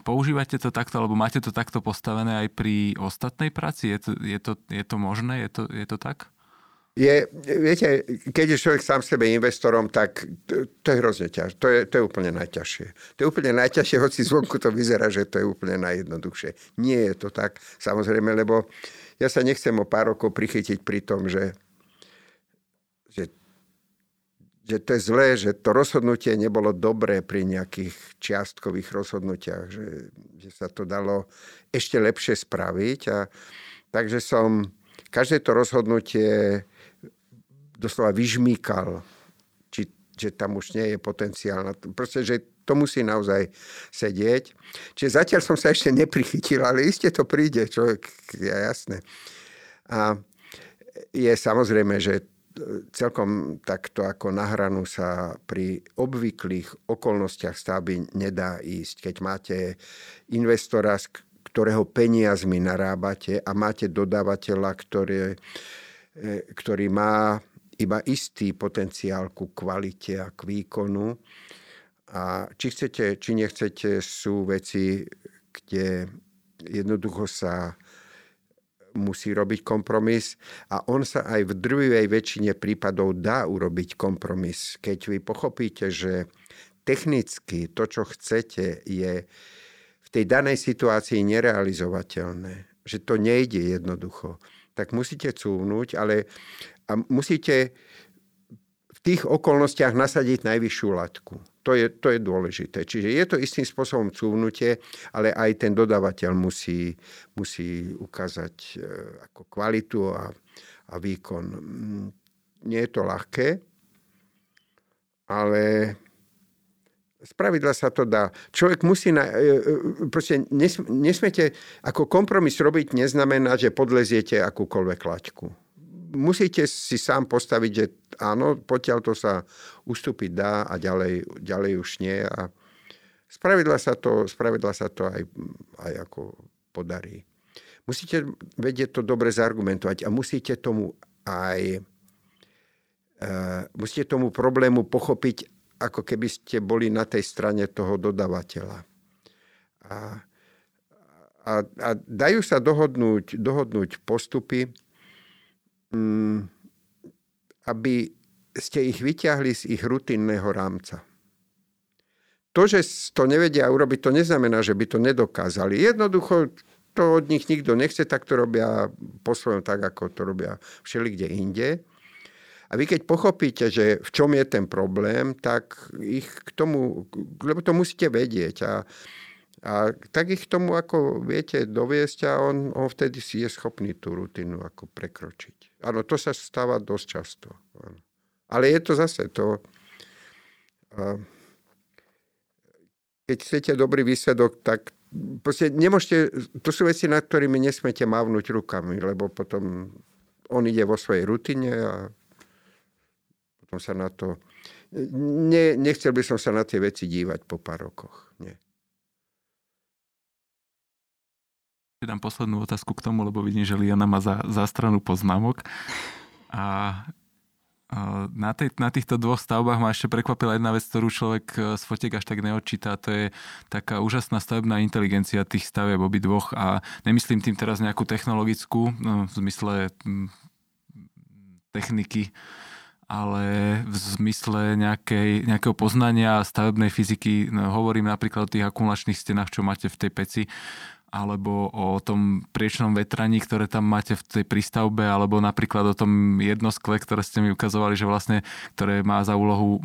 používate to takto, alebo máte to takto postavené aj pri ostatnej práci? Je to, je to, je to možné? Je to, je to tak? Je, viete, keď je človek sám sebe investorom, tak to, to je hrozne ťažké. To je, to je úplne najťažšie. To je úplne najťažšie, hoci zvonku to vyzerá, že to je úplne najjednoduchšie. Nie je to tak, samozrejme, lebo ja sa nechcem o pár rokov prichytiť pri tom, že že, že to je zlé, že to rozhodnutie nebolo dobré pri nejakých čiastkových rozhodnutiach, že, že sa to dalo ešte lepšie spraviť. A, takže som každé to rozhodnutie doslova vyžmýkal, či, že tam už nie je potenciál. Na to. Proste, že to musí naozaj sedieť. Čiže zatiaľ som sa ešte neprichytil, ale iste to príde, človek, je jasné. A je samozrejme, že celkom takto ako na hranu sa pri obvyklých okolnostiach stavby nedá ísť. Keď máte investora, z ktorého peniazmi narábate a máte dodávateľa, ktorý, e, ktorý má iba istý potenciál ku kvalite a k výkonu. A či chcete, či nechcete, sú veci, kde jednoducho sa musí robiť kompromis a on sa aj v drvivej väčšine prípadov dá urobiť kompromis. Keď vy pochopíte, že technicky to, čo chcete, je v tej danej situácii nerealizovateľné, že to nejde jednoducho, tak musíte cúvnuť, ale a musíte v tých okolnostiach nasadiť najvyššiu latku. To je, to je dôležité. Čiže je to istým spôsobom cúvnutie, ale aj ten dodávateľ musí, musí ukázať e, ako kvalitu a, a výkon. Mm, nie je to ľahké, ale Spravidla sa to dá. Človek musí... Na, e, e, proste nesmiete... Ako kompromis robiť neznamená, že podleziete akúkoľvek laťku musíte si sám postaviť, že áno, potiaľ to sa ustúpiť dá a ďalej, ďalej už nie. A spravidla sa to, spravidla sa to aj, aj ako podarí. Musíte vedieť to dobre zargumentovať a musíte tomu aj uh, musíte tomu problému pochopiť, ako keby ste boli na tej strane toho dodavateľa. A, a, a dajú sa dohodnúť, dohodnúť postupy, aby ste ich vyťahli z ich rutinného rámca. To, že to nevedia urobiť, to neznamená, že by to nedokázali. Jednoducho to od nich nikto nechce, tak to robia po svojom tak, ako to robia všeli kde inde. A vy keď pochopíte, že v čom je ten problém, tak ich k tomu, lebo to musíte vedieť. A a tak ich tomu, ako viete, doviesť a on, on vtedy si je schopný tú rutinu ako prekročiť. Áno, to sa stáva dosť často. Áno. Ale je to zase to... A, keď chcete dobrý výsledok, tak proste nemôžete... To sú veci, nad ktorými nesmete mávnuť rukami, lebo potom on ide vo svojej rutine a potom sa na to... Ne, nechcel by som sa na tie veci dívať po pár rokoch. Nie. Dám poslednú otázku k tomu, lebo vidím, že Liana má za, za stranu poznámok. A na, tej, na týchto dvoch stavbách ma ešte prekvapila jedna vec, ktorú človek e, z fotiek až tak neočíta. To je taká úžasná stavebná inteligencia tých stavieb obi dvoch a nemyslím tým teraz nejakú technologickú, no, v zmysle techniky, ale v zmysle nejakej, nejakého poznania stavebnej fyziky. No, hovorím napríklad o tých akumulačných stenách, čo máte v tej peci alebo o tom priečnom vetraní, ktoré tam máte v tej prístavbe, alebo napríklad o tom jednoskle, ktoré ste mi ukazovali, že vlastne, ktoré má za úlohu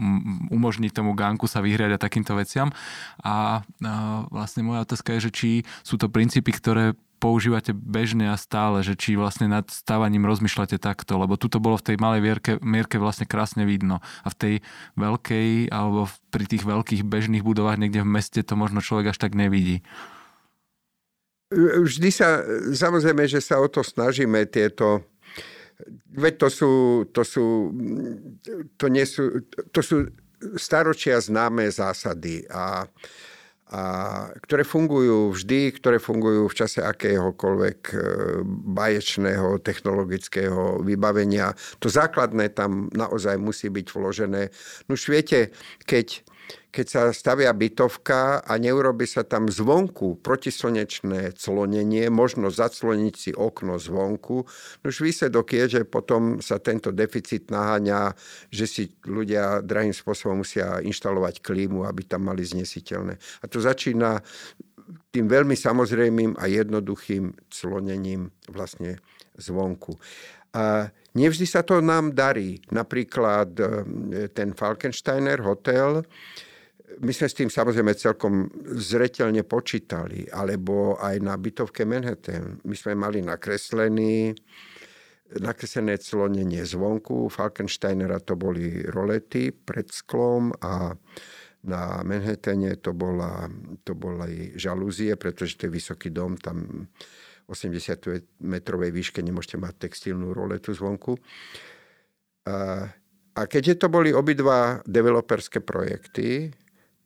umožniť tomu gánku sa vyhriať a takýmto veciam. A, vlastne moja otázka je, že či sú to princípy, ktoré používate bežne a stále, že či vlastne nad stávaním rozmýšľate takto, lebo tuto bolo v tej malej mierke, mierke vlastne krásne vidno. A v tej veľkej, alebo pri tých veľkých bežných budovách niekde v meste to možno človek až tak nevidí. Vždy sa, samozrejme, že sa o to snažíme tieto Veď to sú, to sú, to nie sú, to sú staročia známe zásady a a ktoré fungujú vždy, ktoré fungujú v čase akéhokoľvek e, baječného technologického vybavenia. To základné tam naozaj musí byť vložené. No už viete, keď keď sa stavia bytovka a neurobi sa tam zvonku protislnečné clonenie, možno zacloniť si okno zvonku, no už výsledok je, že potom sa tento deficit naháňa, že si ľudia drahým spôsobom musia inštalovať klímu, aby tam mali znesiteľné. A to začína tým veľmi samozrejmým a jednoduchým clonením vlastne zvonku. A nevždy sa to nám darí. Napríklad e, ten Falkensteiner hotel, my sme s tým samozrejme celkom zretelne počítali, alebo aj na bytovke Manhattan. My sme mali nakreslený nakreslené clonenie zvonku. Falkensteinera to boli rolety pred sklom a na Manhattane to, bola, to boli žalúzie, pretože to je vysoký dom, tam 80 metrovej výške nemôžete mať textilnú roletu zvonku. A, a keďže to boli obidva developerské projekty,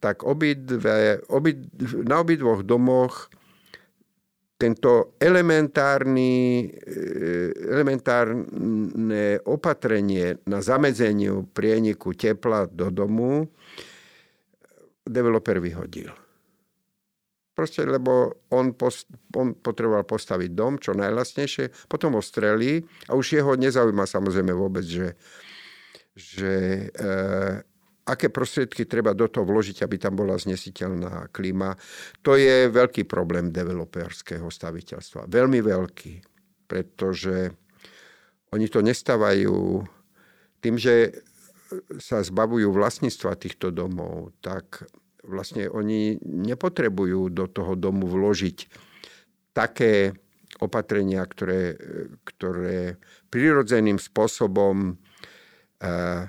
tak obidve, obid, na obidvoch domoch tento elementárny, eh, elementárne opatrenie na zamedzeniu prieniku tepla do domu developer vyhodil. Proste, lebo on, post, on potreboval postaviť dom, čo najlasnejšie, potom ho strelí a už jeho nezaujíma samozrejme vôbec, že, že e, aké prostriedky treba do toho vložiť, aby tam bola znesiteľná klíma. To je veľký problém developerského staviteľstva. Veľmi veľký, pretože oni to nestávajú tým, že sa zbavujú vlastníctva týchto domov, tak vlastne oni nepotrebujú do toho domu vložiť také opatrenia, ktoré, ktoré prirodzeným spôsobom uh,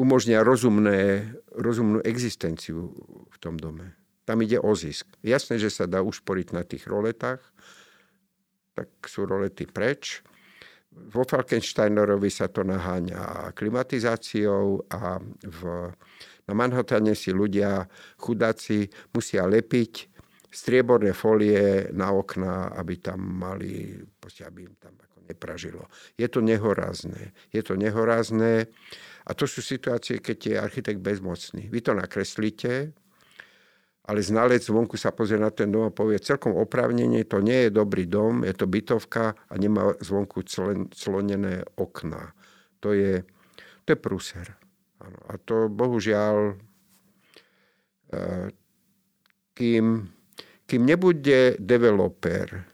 umožnia rozumné, rozumnú existenciu v tom dome. Tam ide o zisk. Jasné, že sa dá ušporiť na tých roletách, tak sú rolety preč. Vo Falkensteinerovi sa to naháňa klimatizáciou a v, na Manhattane si ľudia, chudáci, musia lepiť strieborné folie na okna, aby tam mali, aby im tam ako nepražilo. Je to nehorázne. Je to nehorázne. A to sú situácie, keď je architekt bezmocný. Vy to nakreslíte, ale znalec zvonku sa pozrie na ten dom a povie celkom oprávnenie, to nie je dobrý dom, je to bytovka a nemá zvonku clonené okná. To je, to je prúser. A to bohužiaľ, e, kým, kým nebude developer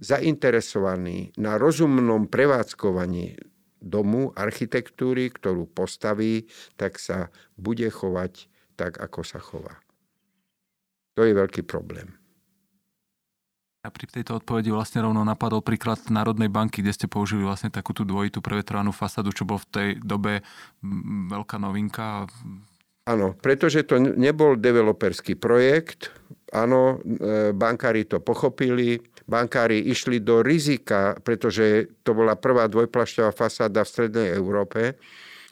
zainteresovaný na rozumnom prevádzkovaní domu, architektúry, ktorú postaví, tak sa bude chovať tak, ako sa chová. To je veľký problém. A pri tejto odpovedi vlastne rovno napadol príklad Národnej banky, kde ste použili vlastne takú tú dvojitú prevetrovanú fasadu, čo bol v tej dobe veľká novinka. Áno, pretože to nebol developerský projekt. Áno, e, bankári to pochopili, bankári išli do rizika, pretože to bola prvá dvojplašťová fasáda v strednej Európe.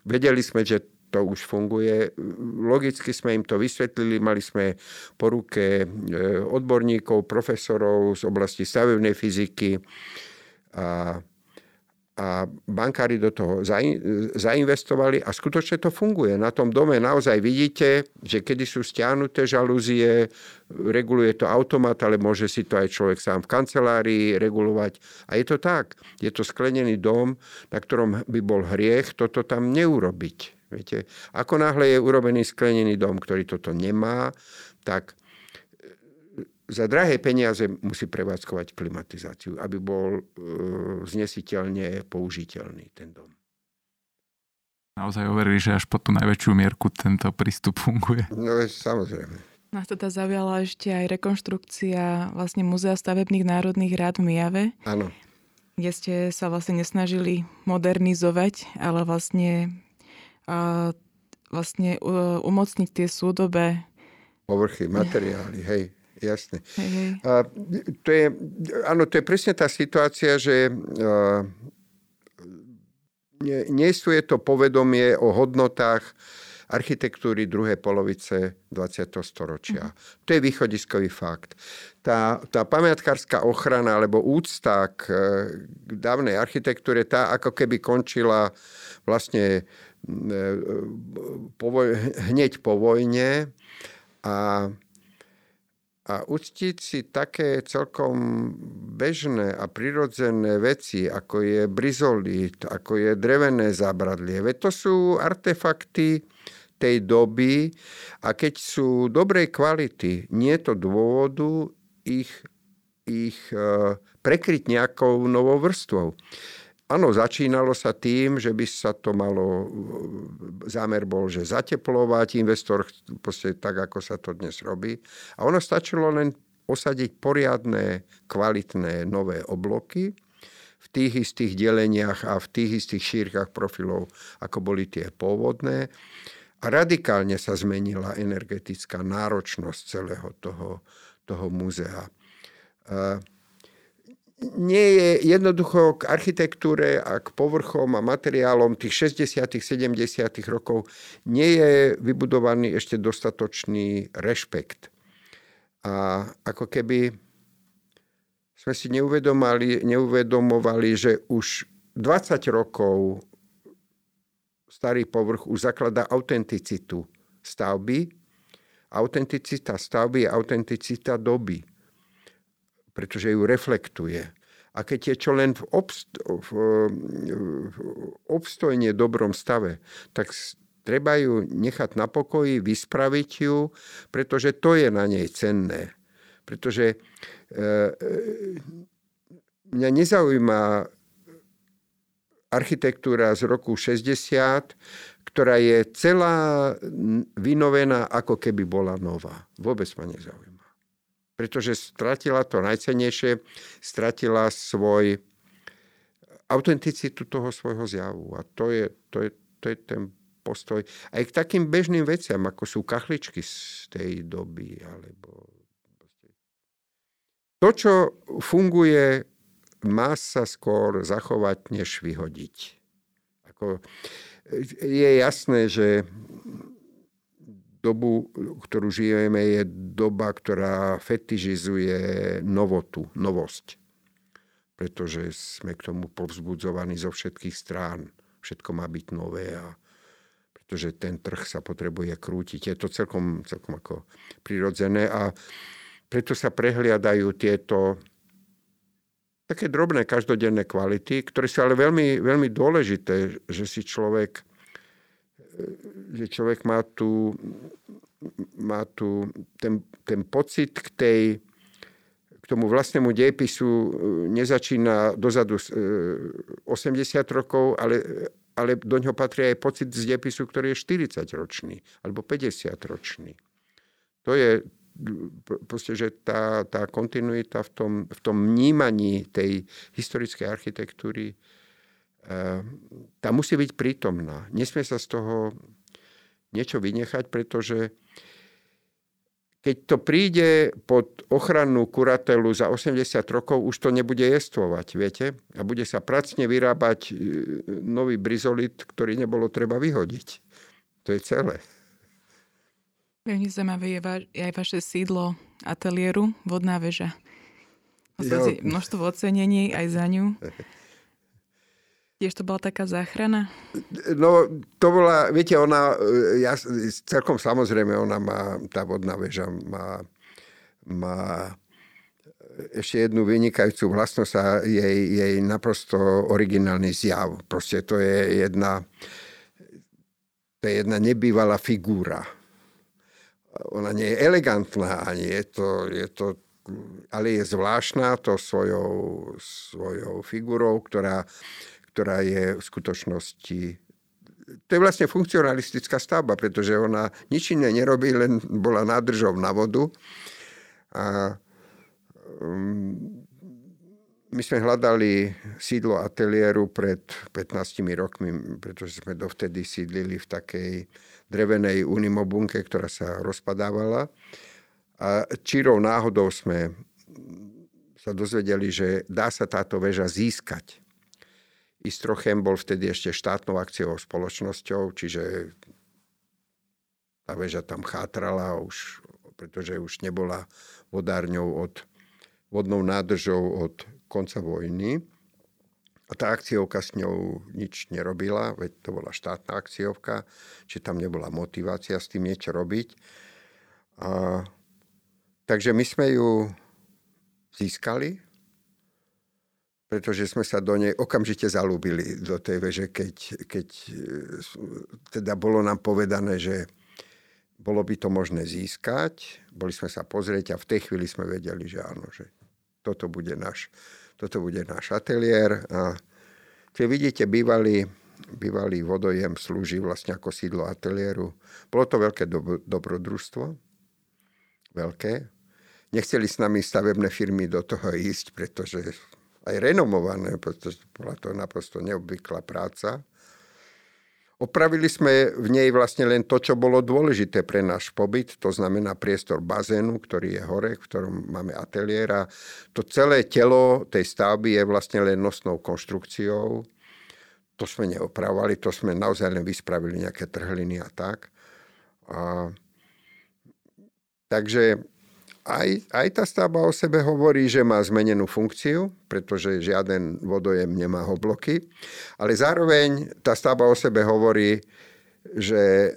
Vedeli sme, že to už funguje. Logicky sme im to vysvetlili, mali sme po ruke e, odborníkov, profesorov z oblasti stavebnej fyziky a a bankári do toho zainvestovali a skutočne to funguje. Na tom dome naozaj vidíte, že kedy sú stiahnuté žalúzie, reguluje to automat, ale môže si to aj človek sám v kancelárii regulovať. A je to tak. Je to sklenený dom, na ktorom by bol hriech toto tam neurobiť. Viete? Ako náhle je urobený sklenený dom, ktorý toto nemá, tak za drahé peniaze musí prevádzkovať klimatizáciu, aby bol e, znesiteľne použiteľný ten dom. Naozaj overili, že až po tú najväčšiu mierku tento prístup funguje. No samozrejme. Nás teda zaujala ešte aj rekonštrukcia vlastne Múzea stavebných národných rád v Mijave. Áno. Kde ste sa vlastne nesnažili modernizovať, ale vlastne, uh, vlastne uh, umocniť tie súdobe povrchy, materiály, hej, jasne. Hej, hej. A to je, áno, to je presne tá situácia, že uh, nie, nie sú je to povedomie o hodnotách architektúry druhej polovice 20. storočia. Mm. To je východiskový fakt. Tá, tá pamiatkárska ochrana alebo úcta k, k dávnej architektúre, tá ako keby končila vlastne po voj, hneď po vojne a a uctiť si také celkom bežné a prirodzené veci, ako je brizolit, ako je drevené zábradlie. Veď to sú artefakty tej doby a keď sú dobrej kvality, nie je to dôvodu ich, ich e, prekryť nejakou novou vrstvou. Áno, začínalo sa tým, že by sa to malo, zámer bol, že zateplovať, investor proste tak, ako sa to dnes robí. A ono stačilo len osadiť poriadne, kvalitné nové obloky v tých istých deleniach a v tých istých šírkach profilov, ako boli tie pôvodné. A radikálne sa zmenila energetická náročnosť celého toho, toho múzea nie je jednoducho k architektúre a k povrchom a materiálom tých 60 70 rokov nie je vybudovaný ešte dostatočný rešpekt. A ako keby sme si neuvedomovali, neuvedomovali že už 20 rokov starý povrch už zakladá autenticitu stavby. Autenticita stavby je autenticita doby pretože ju reflektuje. A keď je čo len v, obst- v, v obstojne dobrom stave, tak treba ju nechať na pokoji, vyspraviť ju, pretože to je na nej cenné. Pretože e, e, mňa nezaujíma architektúra z roku 60, ktorá je celá vynovená, ako keby bola nová. Vôbec ma nezaujíma pretože stratila to najcenejšie, stratila svoj autenticitu toho svojho zjavu. A to je, to je, to je ten postoj. Aj k takým bežným veciam, ako sú kachličky z tej doby, alebo... To, čo funguje, má sa skôr zachovať, než vyhodiť. Ako, je jasné, že dobu, ktorú žijeme, je doba, ktorá fetižizuje novotu, novosť. Pretože sme k tomu povzbudzovaní zo všetkých strán. Všetko má byť nové a pretože ten trh sa potrebuje krútiť. Je to celkom, celkom ako prirodzené a preto sa prehliadajú tieto také drobné každodenné kvality, ktoré sú ale veľmi, veľmi dôležité, že si človek že človek má tu, má tu ten, ten pocit k tej tomu vlastnému dejepisu e, nezačína dozadu 80 e, rokov, ale, ale do ňoho patrí aj pocit z dejepisu, ktorý je 40 ročný alebo 50 ročný. To je proste, že tá, tá kontinuita v tom, v tom vnímaní tej historickej architektúry tá musí byť prítomná. Nesmie sa z toho niečo vynechať, pretože keď to príde pod ochrannú kuratelu za 80 rokov, už to nebude jestvovať, viete? A bude sa pracne vyrábať e, nový brizolit, ktorý nebolo treba vyhodiť. To je celé. Veľmi zaujímavé je, je aj vaše sídlo ateliéru Vodná väža. Množstvo ocenení aj za ňu. [LAUGHS] Tiež to bola taká záchrana? No, to bola, viete, ona, e, ja, celkom samozrejme, ona má, tá vodná väža má, má ešte jednu vynikajúcu vlastnosť a jej, jej naprosto originálny zjav. Proste to je jedna, to je jedna nebývalá figúra. Ona nie je elegantná, ani je to, je to ale je zvláštna to svojou, svojou figurou, ktorá, ktorá je v skutočnosti to je vlastne funkcionalistická stavba, pretože ona nič iné nerobí, len bola nádržou na vodu. A um, my sme hľadali sídlo ateliéru pred 15 rokmi, pretože sme dovtedy sídlili v takej drevenej unimobunke, ktorá sa rozpadávala. A čírou náhodou sme sa dozvedeli, že dá sa táto väža získať. Istrochem bol vtedy ešte štátnou akciou spoločnosťou, čiže tá väža tam chátrala, už, pretože už nebola vodárňou od, vodnou nádržou od konca vojny. A tá akciovka s ňou nič nerobila, veď to bola štátna akciovka, či tam nebola motivácia s tým niečo robiť. A Takže my sme ju získali, pretože sme sa do nej okamžite zalúbili do tej veže, keď, keď teda bolo nám povedané, že bolo by to možné získať. Boli sme sa pozrieť a v tej chvíli sme vedeli, že áno, že toto bude náš, toto bude náš ateliér. A keď vidíte, bývalý, bývalý vodojem slúži vlastne ako sídlo ateliéru. Bolo to veľké dobrodružstvo, veľké, nechceli s nami stavebné firmy do toho ísť, pretože aj renomované, pretože bola to naprosto neobvyklá práca. Opravili sme v nej vlastne len to, čo bolo dôležité pre náš pobyt, to znamená priestor bazénu, ktorý je hore, v ktorom máme ateliéra. To celé telo tej stavby je vlastne len nosnou konštrukciou. To sme neopravovali, to sme naozaj len vyspravili nejaké trhliny a tak. A, takže aj, aj tá stavba o sebe hovorí, že má zmenenú funkciu, pretože žiaden vodojem nemá hobloky, ale zároveň tá stavba o sebe hovorí, že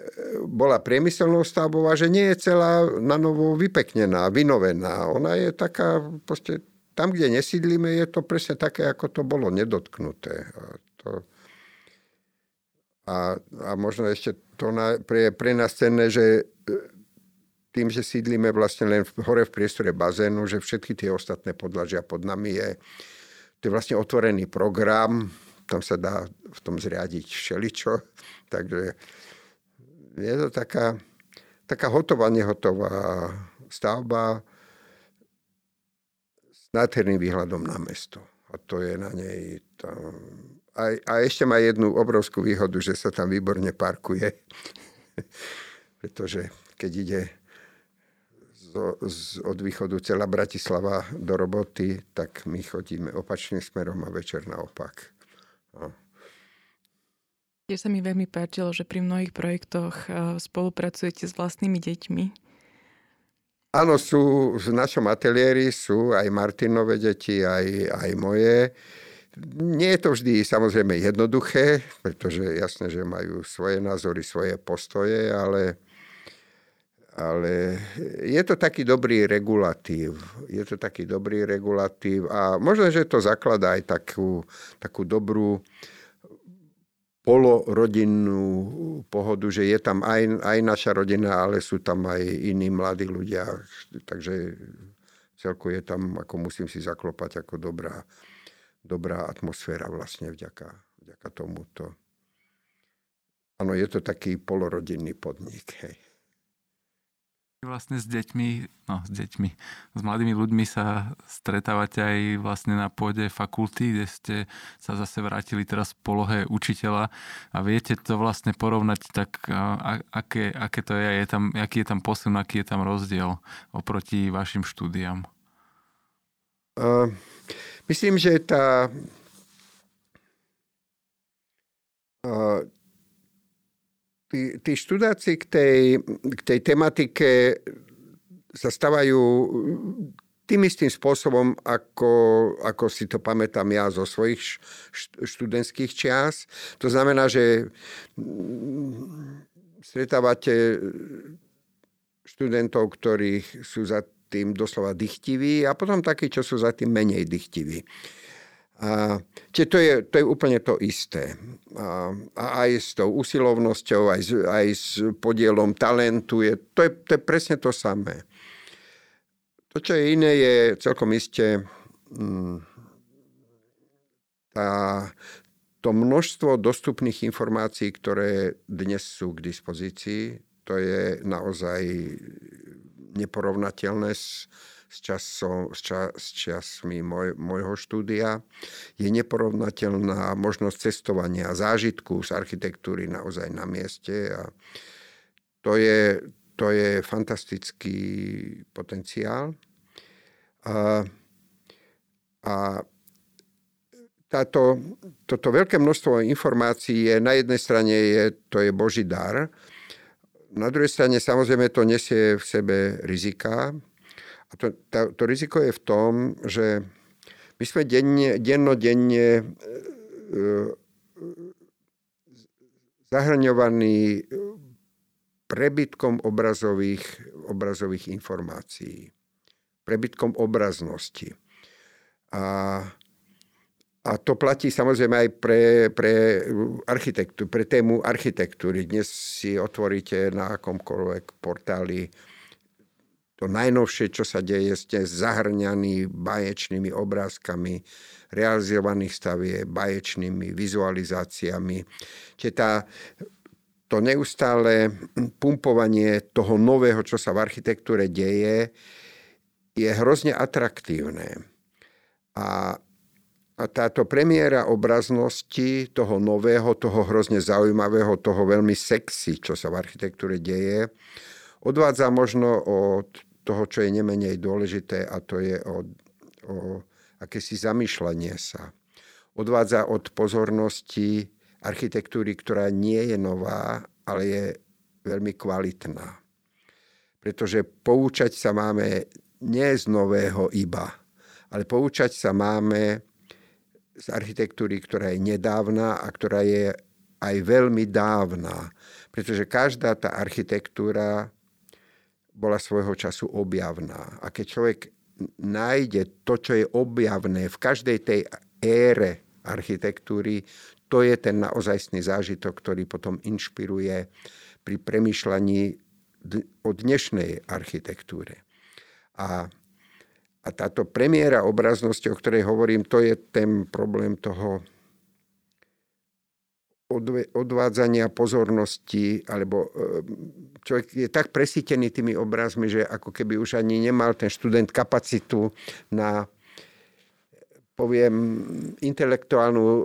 bola priemyselnou stavbou a že nie je celá na novo vypeknená, vynovená. Ona je taká, proste, tam, kde nesídlíme, je to presne také, ako to bolo nedotknuté. A, to, a, a možno ešte to na, pre, pre nás cenné, že tým, že sídlíme vlastne len hore v priestore bazénu, že všetky tie ostatné podlažia pod nami je, to je vlastne otvorený program, tam sa dá v tom zriadiť všeličo, [LAUGHS] takže je to taká, taká hotová, nehotová stavba s nádherným výhľadom na mesto. A to je na nej... Tam... A, a ešte má jednu obrovskú výhodu, že sa tam výborne parkuje. [LAUGHS] Pretože keď ide z, od východu celá Bratislava do roboty, tak my chodíme opačným smerom a večer naopak. No. Tiež sa mi veľmi páčilo, že pri mnohých projektoch e, spolupracujete s vlastnými deťmi. Áno, sú v našom ateliéri, sú aj Martinové deti, aj, aj moje. Nie je to vždy samozrejme jednoduché, pretože jasné, že majú svoje názory, svoje postoje, ale ale je to taký dobrý regulatív. Je to taký dobrý regulatív a možno, že to zakladá aj takú, takú dobrú polorodinnú pohodu, že je tam aj, aj naša rodina, ale sú tam aj iní mladí ľudia. Takže celku je tam, ako musím si zaklopať, ako dobrá, dobrá atmosféra vlastne vďaka, vďaka tomuto. Áno, je to taký polorodinný podnik. Hej. Vlastne s deťmi, no s deťmi, s mladými ľuďmi sa stretávate aj vlastne na pôde fakulty, kde ste sa zase vrátili teraz v polohe učiteľa a viete to vlastne porovnať tak, aké, aké to je, je tam, aký je tam posun, aký je tam rozdiel oproti vašim štúdiám? Uh, myslím, že tá uh, tí, tí študáci k tej, k tej tematike sa stávajú tým istým spôsobom, ako, ako si to pamätám ja zo svojich študentských čias. To znamená, že stretávate študentov, ktorí sú za tým doslova dychtiví a potom takí, čo sú za tým menej dychtiví. A, to je, to je úplne to isté. A, a aj s tou usilovnosťou, aj s, aj s podielom talentu, je, to, je, to je presne to samé. To, čo je iné, je celkom iste mm, tá, to množstvo dostupných informácií, ktoré dnes sú k dispozícii, to je naozaj neporovnateľné s, s, časom, s, čas, s časmi môj, môjho štúdia. Je neporovnateľná možnosť cestovania, zážitku z architektúry naozaj na mieste a to je, to je fantastický potenciál. A, a táto, toto veľké množstvo informácií je na jednej strane je, to je Boží dar, na druhej strane samozrejme to nesie v sebe rizika. A to, tá, to riziko je v tom, že my sme denne, dennodenne e, e, zahrňovaní prebytkom obrazových, obrazových informácií, prebytkom obraznosti. A a to platí samozrejme aj pre, pre architektúru, pre tému architektúry. Dnes si otvoríte na akomkoľvek portáli to najnovšie, čo sa deje, ste zahrňaní baječnými obrázkami realizovaných stavie, baječnými vizualizáciami. Čiže tá, to neustále pumpovanie toho nového, čo sa v architektúre deje, je hrozne atraktívne. A a táto premiéra obraznosti toho nového, toho hrozne zaujímavého, toho veľmi sexy, čo sa v architektúre deje, odvádza možno od toho, čo je nemenej dôležité a to je o, o akési zamýšľanie sa. Odvádza od pozornosti architektúry, ktorá nie je nová, ale je veľmi kvalitná. Pretože poučať sa máme nie z nového iba, ale poučať sa máme z architektúry, ktorá je nedávna a ktorá je aj veľmi dávna. Pretože každá tá architektúra bola svojho času objavná. A keď človek nájde to, čo je objavné v každej tej ére architektúry, to je ten naozajstný zážitok, ktorý potom inšpiruje pri premyšľaní o dnešnej architektúre. A a táto premiéra obraznosti, o ktorej hovorím, to je ten problém toho odvádzania pozornosti, alebo e, človek je tak presítený tými obrazmi, že ako keby už ani nemal ten študent kapacitu na poviem, intelektuálnu e,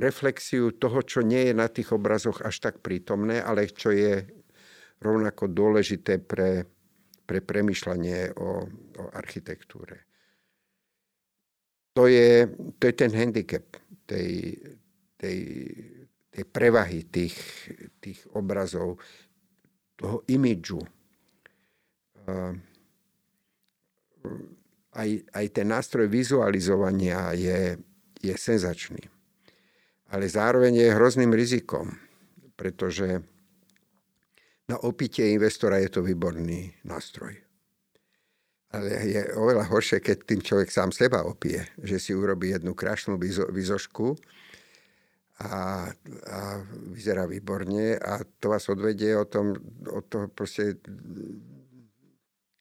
reflexiu toho, čo nie je na tých obrazoch až tak prítomné, ale čo je rovnako dôležité pre pre premyšľanie o, o architektúre. To je, to je ten handicap tej, tej, tej prevahy tých, tých obrazov, toho imidžu. Aj, aj ten nástroj vizualizovania je, je senzačný. Ale zároveň je hrozným rizikom, pretože na opitie investora je to výborný nástroj. Ale je oveľa horšie, keď tým človek sám seba opije, že si urobí jednu krásnu výzošku a, a vyzerá výborne a to vás odvedie o tom, o to proste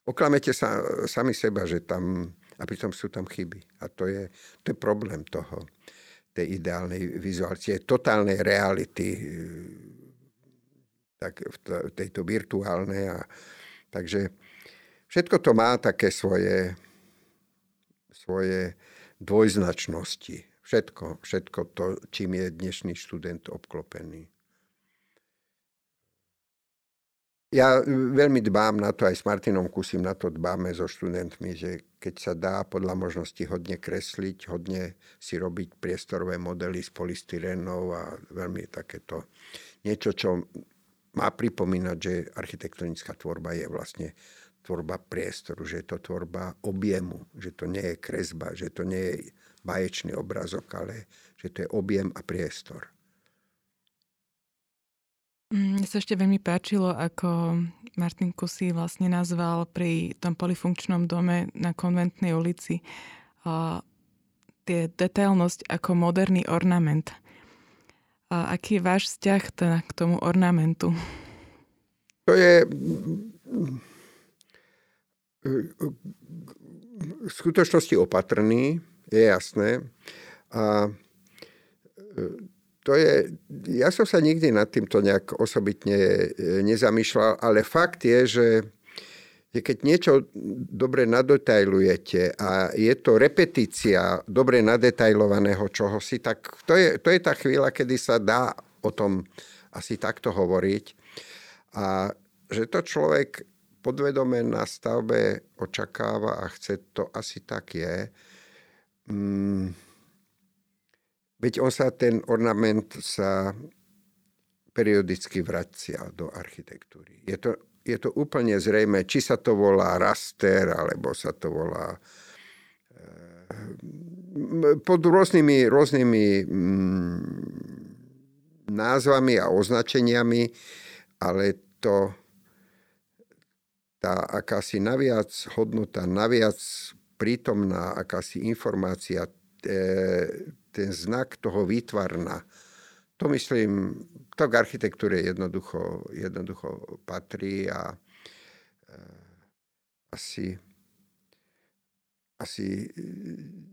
oklamete sa sami seba, že tam, a pritom sú tam chyby. A to je, to je problém toho, tej ideálnej vizuácie, totálnej reality tak v tejto virtuálnej. A, takže všetko to má také svoje, svoje dvojznačnosti. Všetko, všetko to, čím je dnešný študent obklopený. Ja veľmi dbám na to, aj s Martinom Kusím na to dbáme so študentmi, že keď sa dá podľa možnosti hodne kresliť, hodne si robiť priestorové modely z polystyrénov a veľmi takéto niečo, čo má pripomínať, že architektonická tvorba je vlastne tvorba priestoru, že je to tvorba objemu, že to nie je kresba, že to nie je baječný obrazok, ale že to je objem a priestor. Mm, mne sa ešte veľmi páčilo, ako Martin Kusy vlastne nazval pri tom polifunkčnom dome na konventnej ulici uh, tie detailnosť ako moderný ornament. A aký je váš vzťah teda k tomu ornamentu? To je... v skutočnosti opatrný, je jasné. A to je, ja som sa nikdy nad týmto nejak osobitne nezamýšľal, ale fakt je, že keď niečo dobre nadetajlujete a je to repetícia dobre nadetajlovaného čohosi, tak to je, to je tá chvíľa, kedy sa dá o tom asi takto hovoriť. A že to človek podvedome na stavbe očakáva a chce, to asi tak je. Mm, veď on sa, ten ornament sa periodicky vracia do architektúry. Je to je to úplne zrejme, či sa to volá raster, alebo sa to volá eh, pod rôznymi, rôznymi mm, názvami a označeniami, ale to tá akási naviac hodnota, naviac prítomná akási informácia, ten znak toho výtvarna, to myslím, to k architektúre jednoducho, jednoducho patrí a e, asi, asi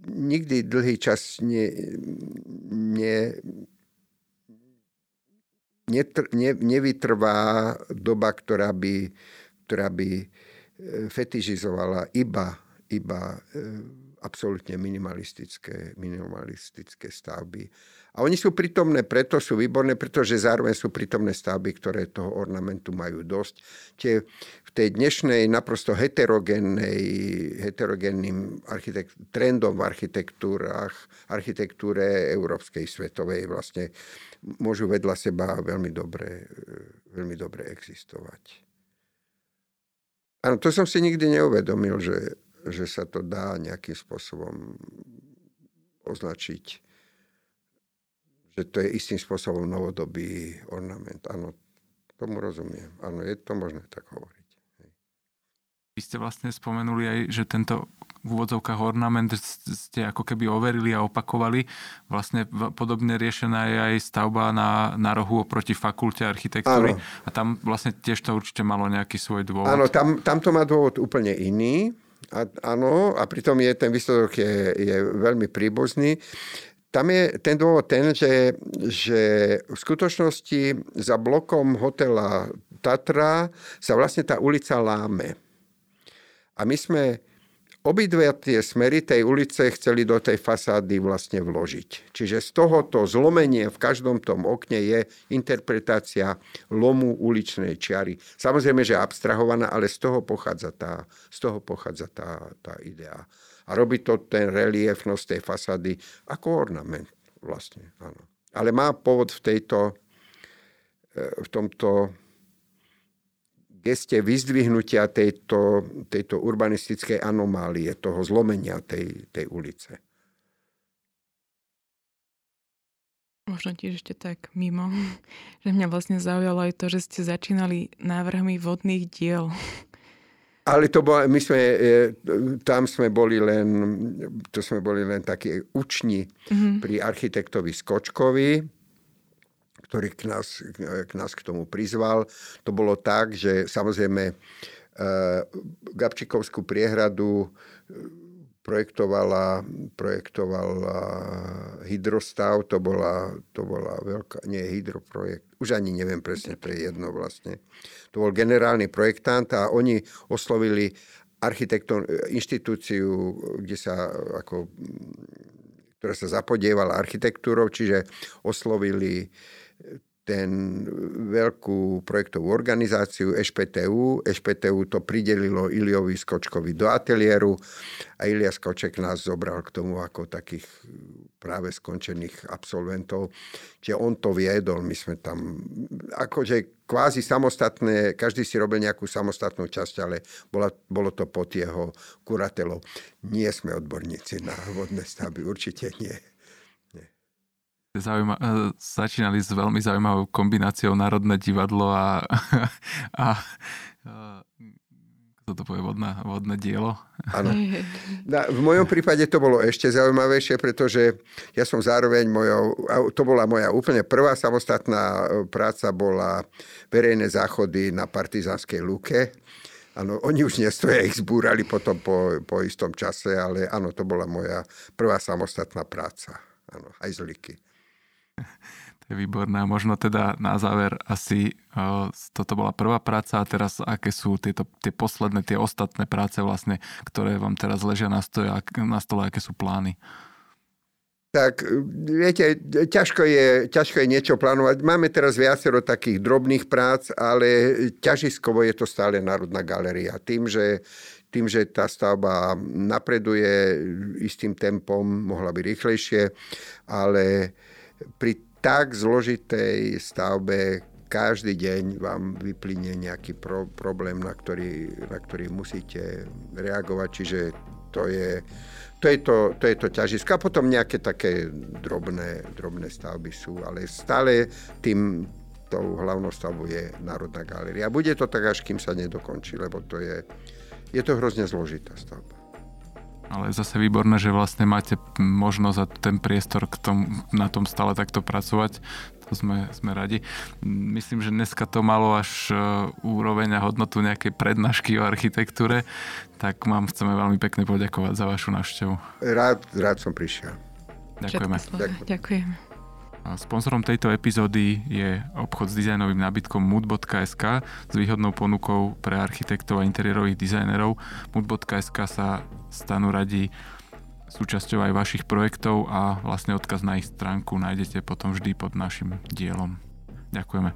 nikdy dlhý čas ne, ne, netr, ne, nevytrvá doba, ktorá by, ktorá by e, fetižizovala iba, iba e, absolútne minimalistické, minimalistické stavby a oni sú prítomné, preto sú výborné, pretože zároveň sú prítomné stavby, ktoré toho ornamentu majú dosť. Tie, v tej dnešnej naprosto heterogénnej, heterogénnym architekt, trendom v architektúrach, architektúre európskej, svetovej vlastne môžu vedľa seba veľmi dobre, veľmi dobre existovať. Áno, to som si nikdy neuvedomil, že, že sa to dá nejakým spôsobom označiť že to je istým spôsobom novodobý ornament. Áno, tomu rozumiem. Áno, je to možné tak hovoriť. Hej. Vy ste vlastne spomenuli aj, že tento v úvodzovkách ornament ste ako keby overili a opakovali. Vlastne podobne riešená je aj stavba na, na rohu oproti fakulte architektúry. Áno. A tam vlastne tiež to určite malo nejaký svoj dôvod. Áno, tam, tam to má dôvod úplne iný. A, áno, a pritom je, ten výsledok je, je veľmi príbuzný tam je ten dôvod ten, že, že v skutočnosti za blokom hotela Tatra sa vlastne tá ulica láme. A my sme obidve tie smery tej ulice chceli do tej fasády vlastne vložiť. Čiže z tohoto zlomenie v každom tom okne je interpretácia lomu uličnej čiary. Samozrejme, že abstrahovaná, ale z toho pochádza tá, z toho pochádza tá, tá idea a robí to ten reliefnosť tej fasády ako ornament vlastne. Áno. Ale má pôvod v tejto, e, v tomto geste vyzdvihnutia tejto, tejto urbanistickej anomálie, toho zlomenia tej, tej ulice. Možno tiež ešte tak mimo, [LAUGHS] že mňa vlastne zaujalo aj to, že ste začínali návrhmi vodných diel. Ale to bolo, my sme, e, tam sme boli len, to sme boli len takí uční mm-hmm. pri architektovi Skočkovi, ktorý k nás, k nás k tomu prizval. To bolo tak, že samozrejme e, Gabčikovskú priehradu projektovala, projektovala hydrostav, to bola, to bola veľká, nie hydroprojekt, už ani neviem presne pre jedno vlastne. To bol generálny projektant a oni oslovili architektom, inštitúciu, kde sa ako ktorá sa zapodievala architektúrou, čiže oslovili ten veľkú projektovú organizáciu EŠPTU. EŠPTU to pridelilo Iliovi Skočkovi do ateliéru a Ilia Skoček nás zobral k tomu ako takých práve skončených absolventov. Čiže on to viedol, my sme tam akože kvázi samostatné, každý si robil nejakú samostatnú časť, ale bola, bolo to pod jeho kuratelou. Nie sme odborníci na vodné stavby, určite nie zaujíma- e, začínali s veľmi zaujímavou kombináciou Národné divadlo a, [LAUGHS] a, a kto to povie, vodná, vodné dielo. Áno. v mojom prípade to bolo ešte zaujímavejšie, pretože ja som zároveň mojou, to bola moja úplne prvá samostatná práca, bola verejné záchody na Partizánskej lúke Áno, oni už nestoja, ich zbúrali potom po, po istom čase, ale áno, to bola moja prvá samostatná práca. Áno, hajzliky. [LAUGHS] To je výborné. Možno teda na záver asi uh, toto bola prvá práca a teraz aké sú tieto, tie posledné, tie ostatné práce vlastne, ktoré vám teraz ležia na stole, na stole aké sú plány? tak viete, ťažko je, ťažko je niečo plánovať. Máme teraz viacero takých drobných prác, ale ťažiskovo je to stále Národná galéria. Tým, že, tým, že tá stavba napreduje istým tempom, mohla by rýchlejšie, ale pri tak zložitej stavbe každý deň vám vyplyne nejaký pro, problém, na ktorý, na ktorý musíte reagovať. Čiže to je, to je to, to, je to ťažisko. A potom nejaké také drobné, drobné stavby sú, ale stále tým tou hlavnou stavbou je Národná galéria. Bude to tak, až kým sa nedokončí, lebo to je, je to hrozne zložitá stavba. Ale je zase výborné, že vlastne máte možnosť a ten priestor k tom, na tom stále takto pracovať. To sme, sme radi. Myslím, že dneska to malo až e, úroveň a hodnotu nejakej prednášky o architektúre, tak vám chceme veľmi pekne poďakovať za vašu návštevu. Rád, rád som prišiel. Ďakujeme. Ďakujem. Sponzorom tejto epizódy je obchod s dizajnovým nábytkom mood.sk s výhodnou ponukou pre architektov a interiérových dizajnerov. Mood.sk sa stanú radi súčasťou aj vašich projektov a vlastne odkaz na ich stránku nájdete potom vždy pod našim dielom. Ďakujeme.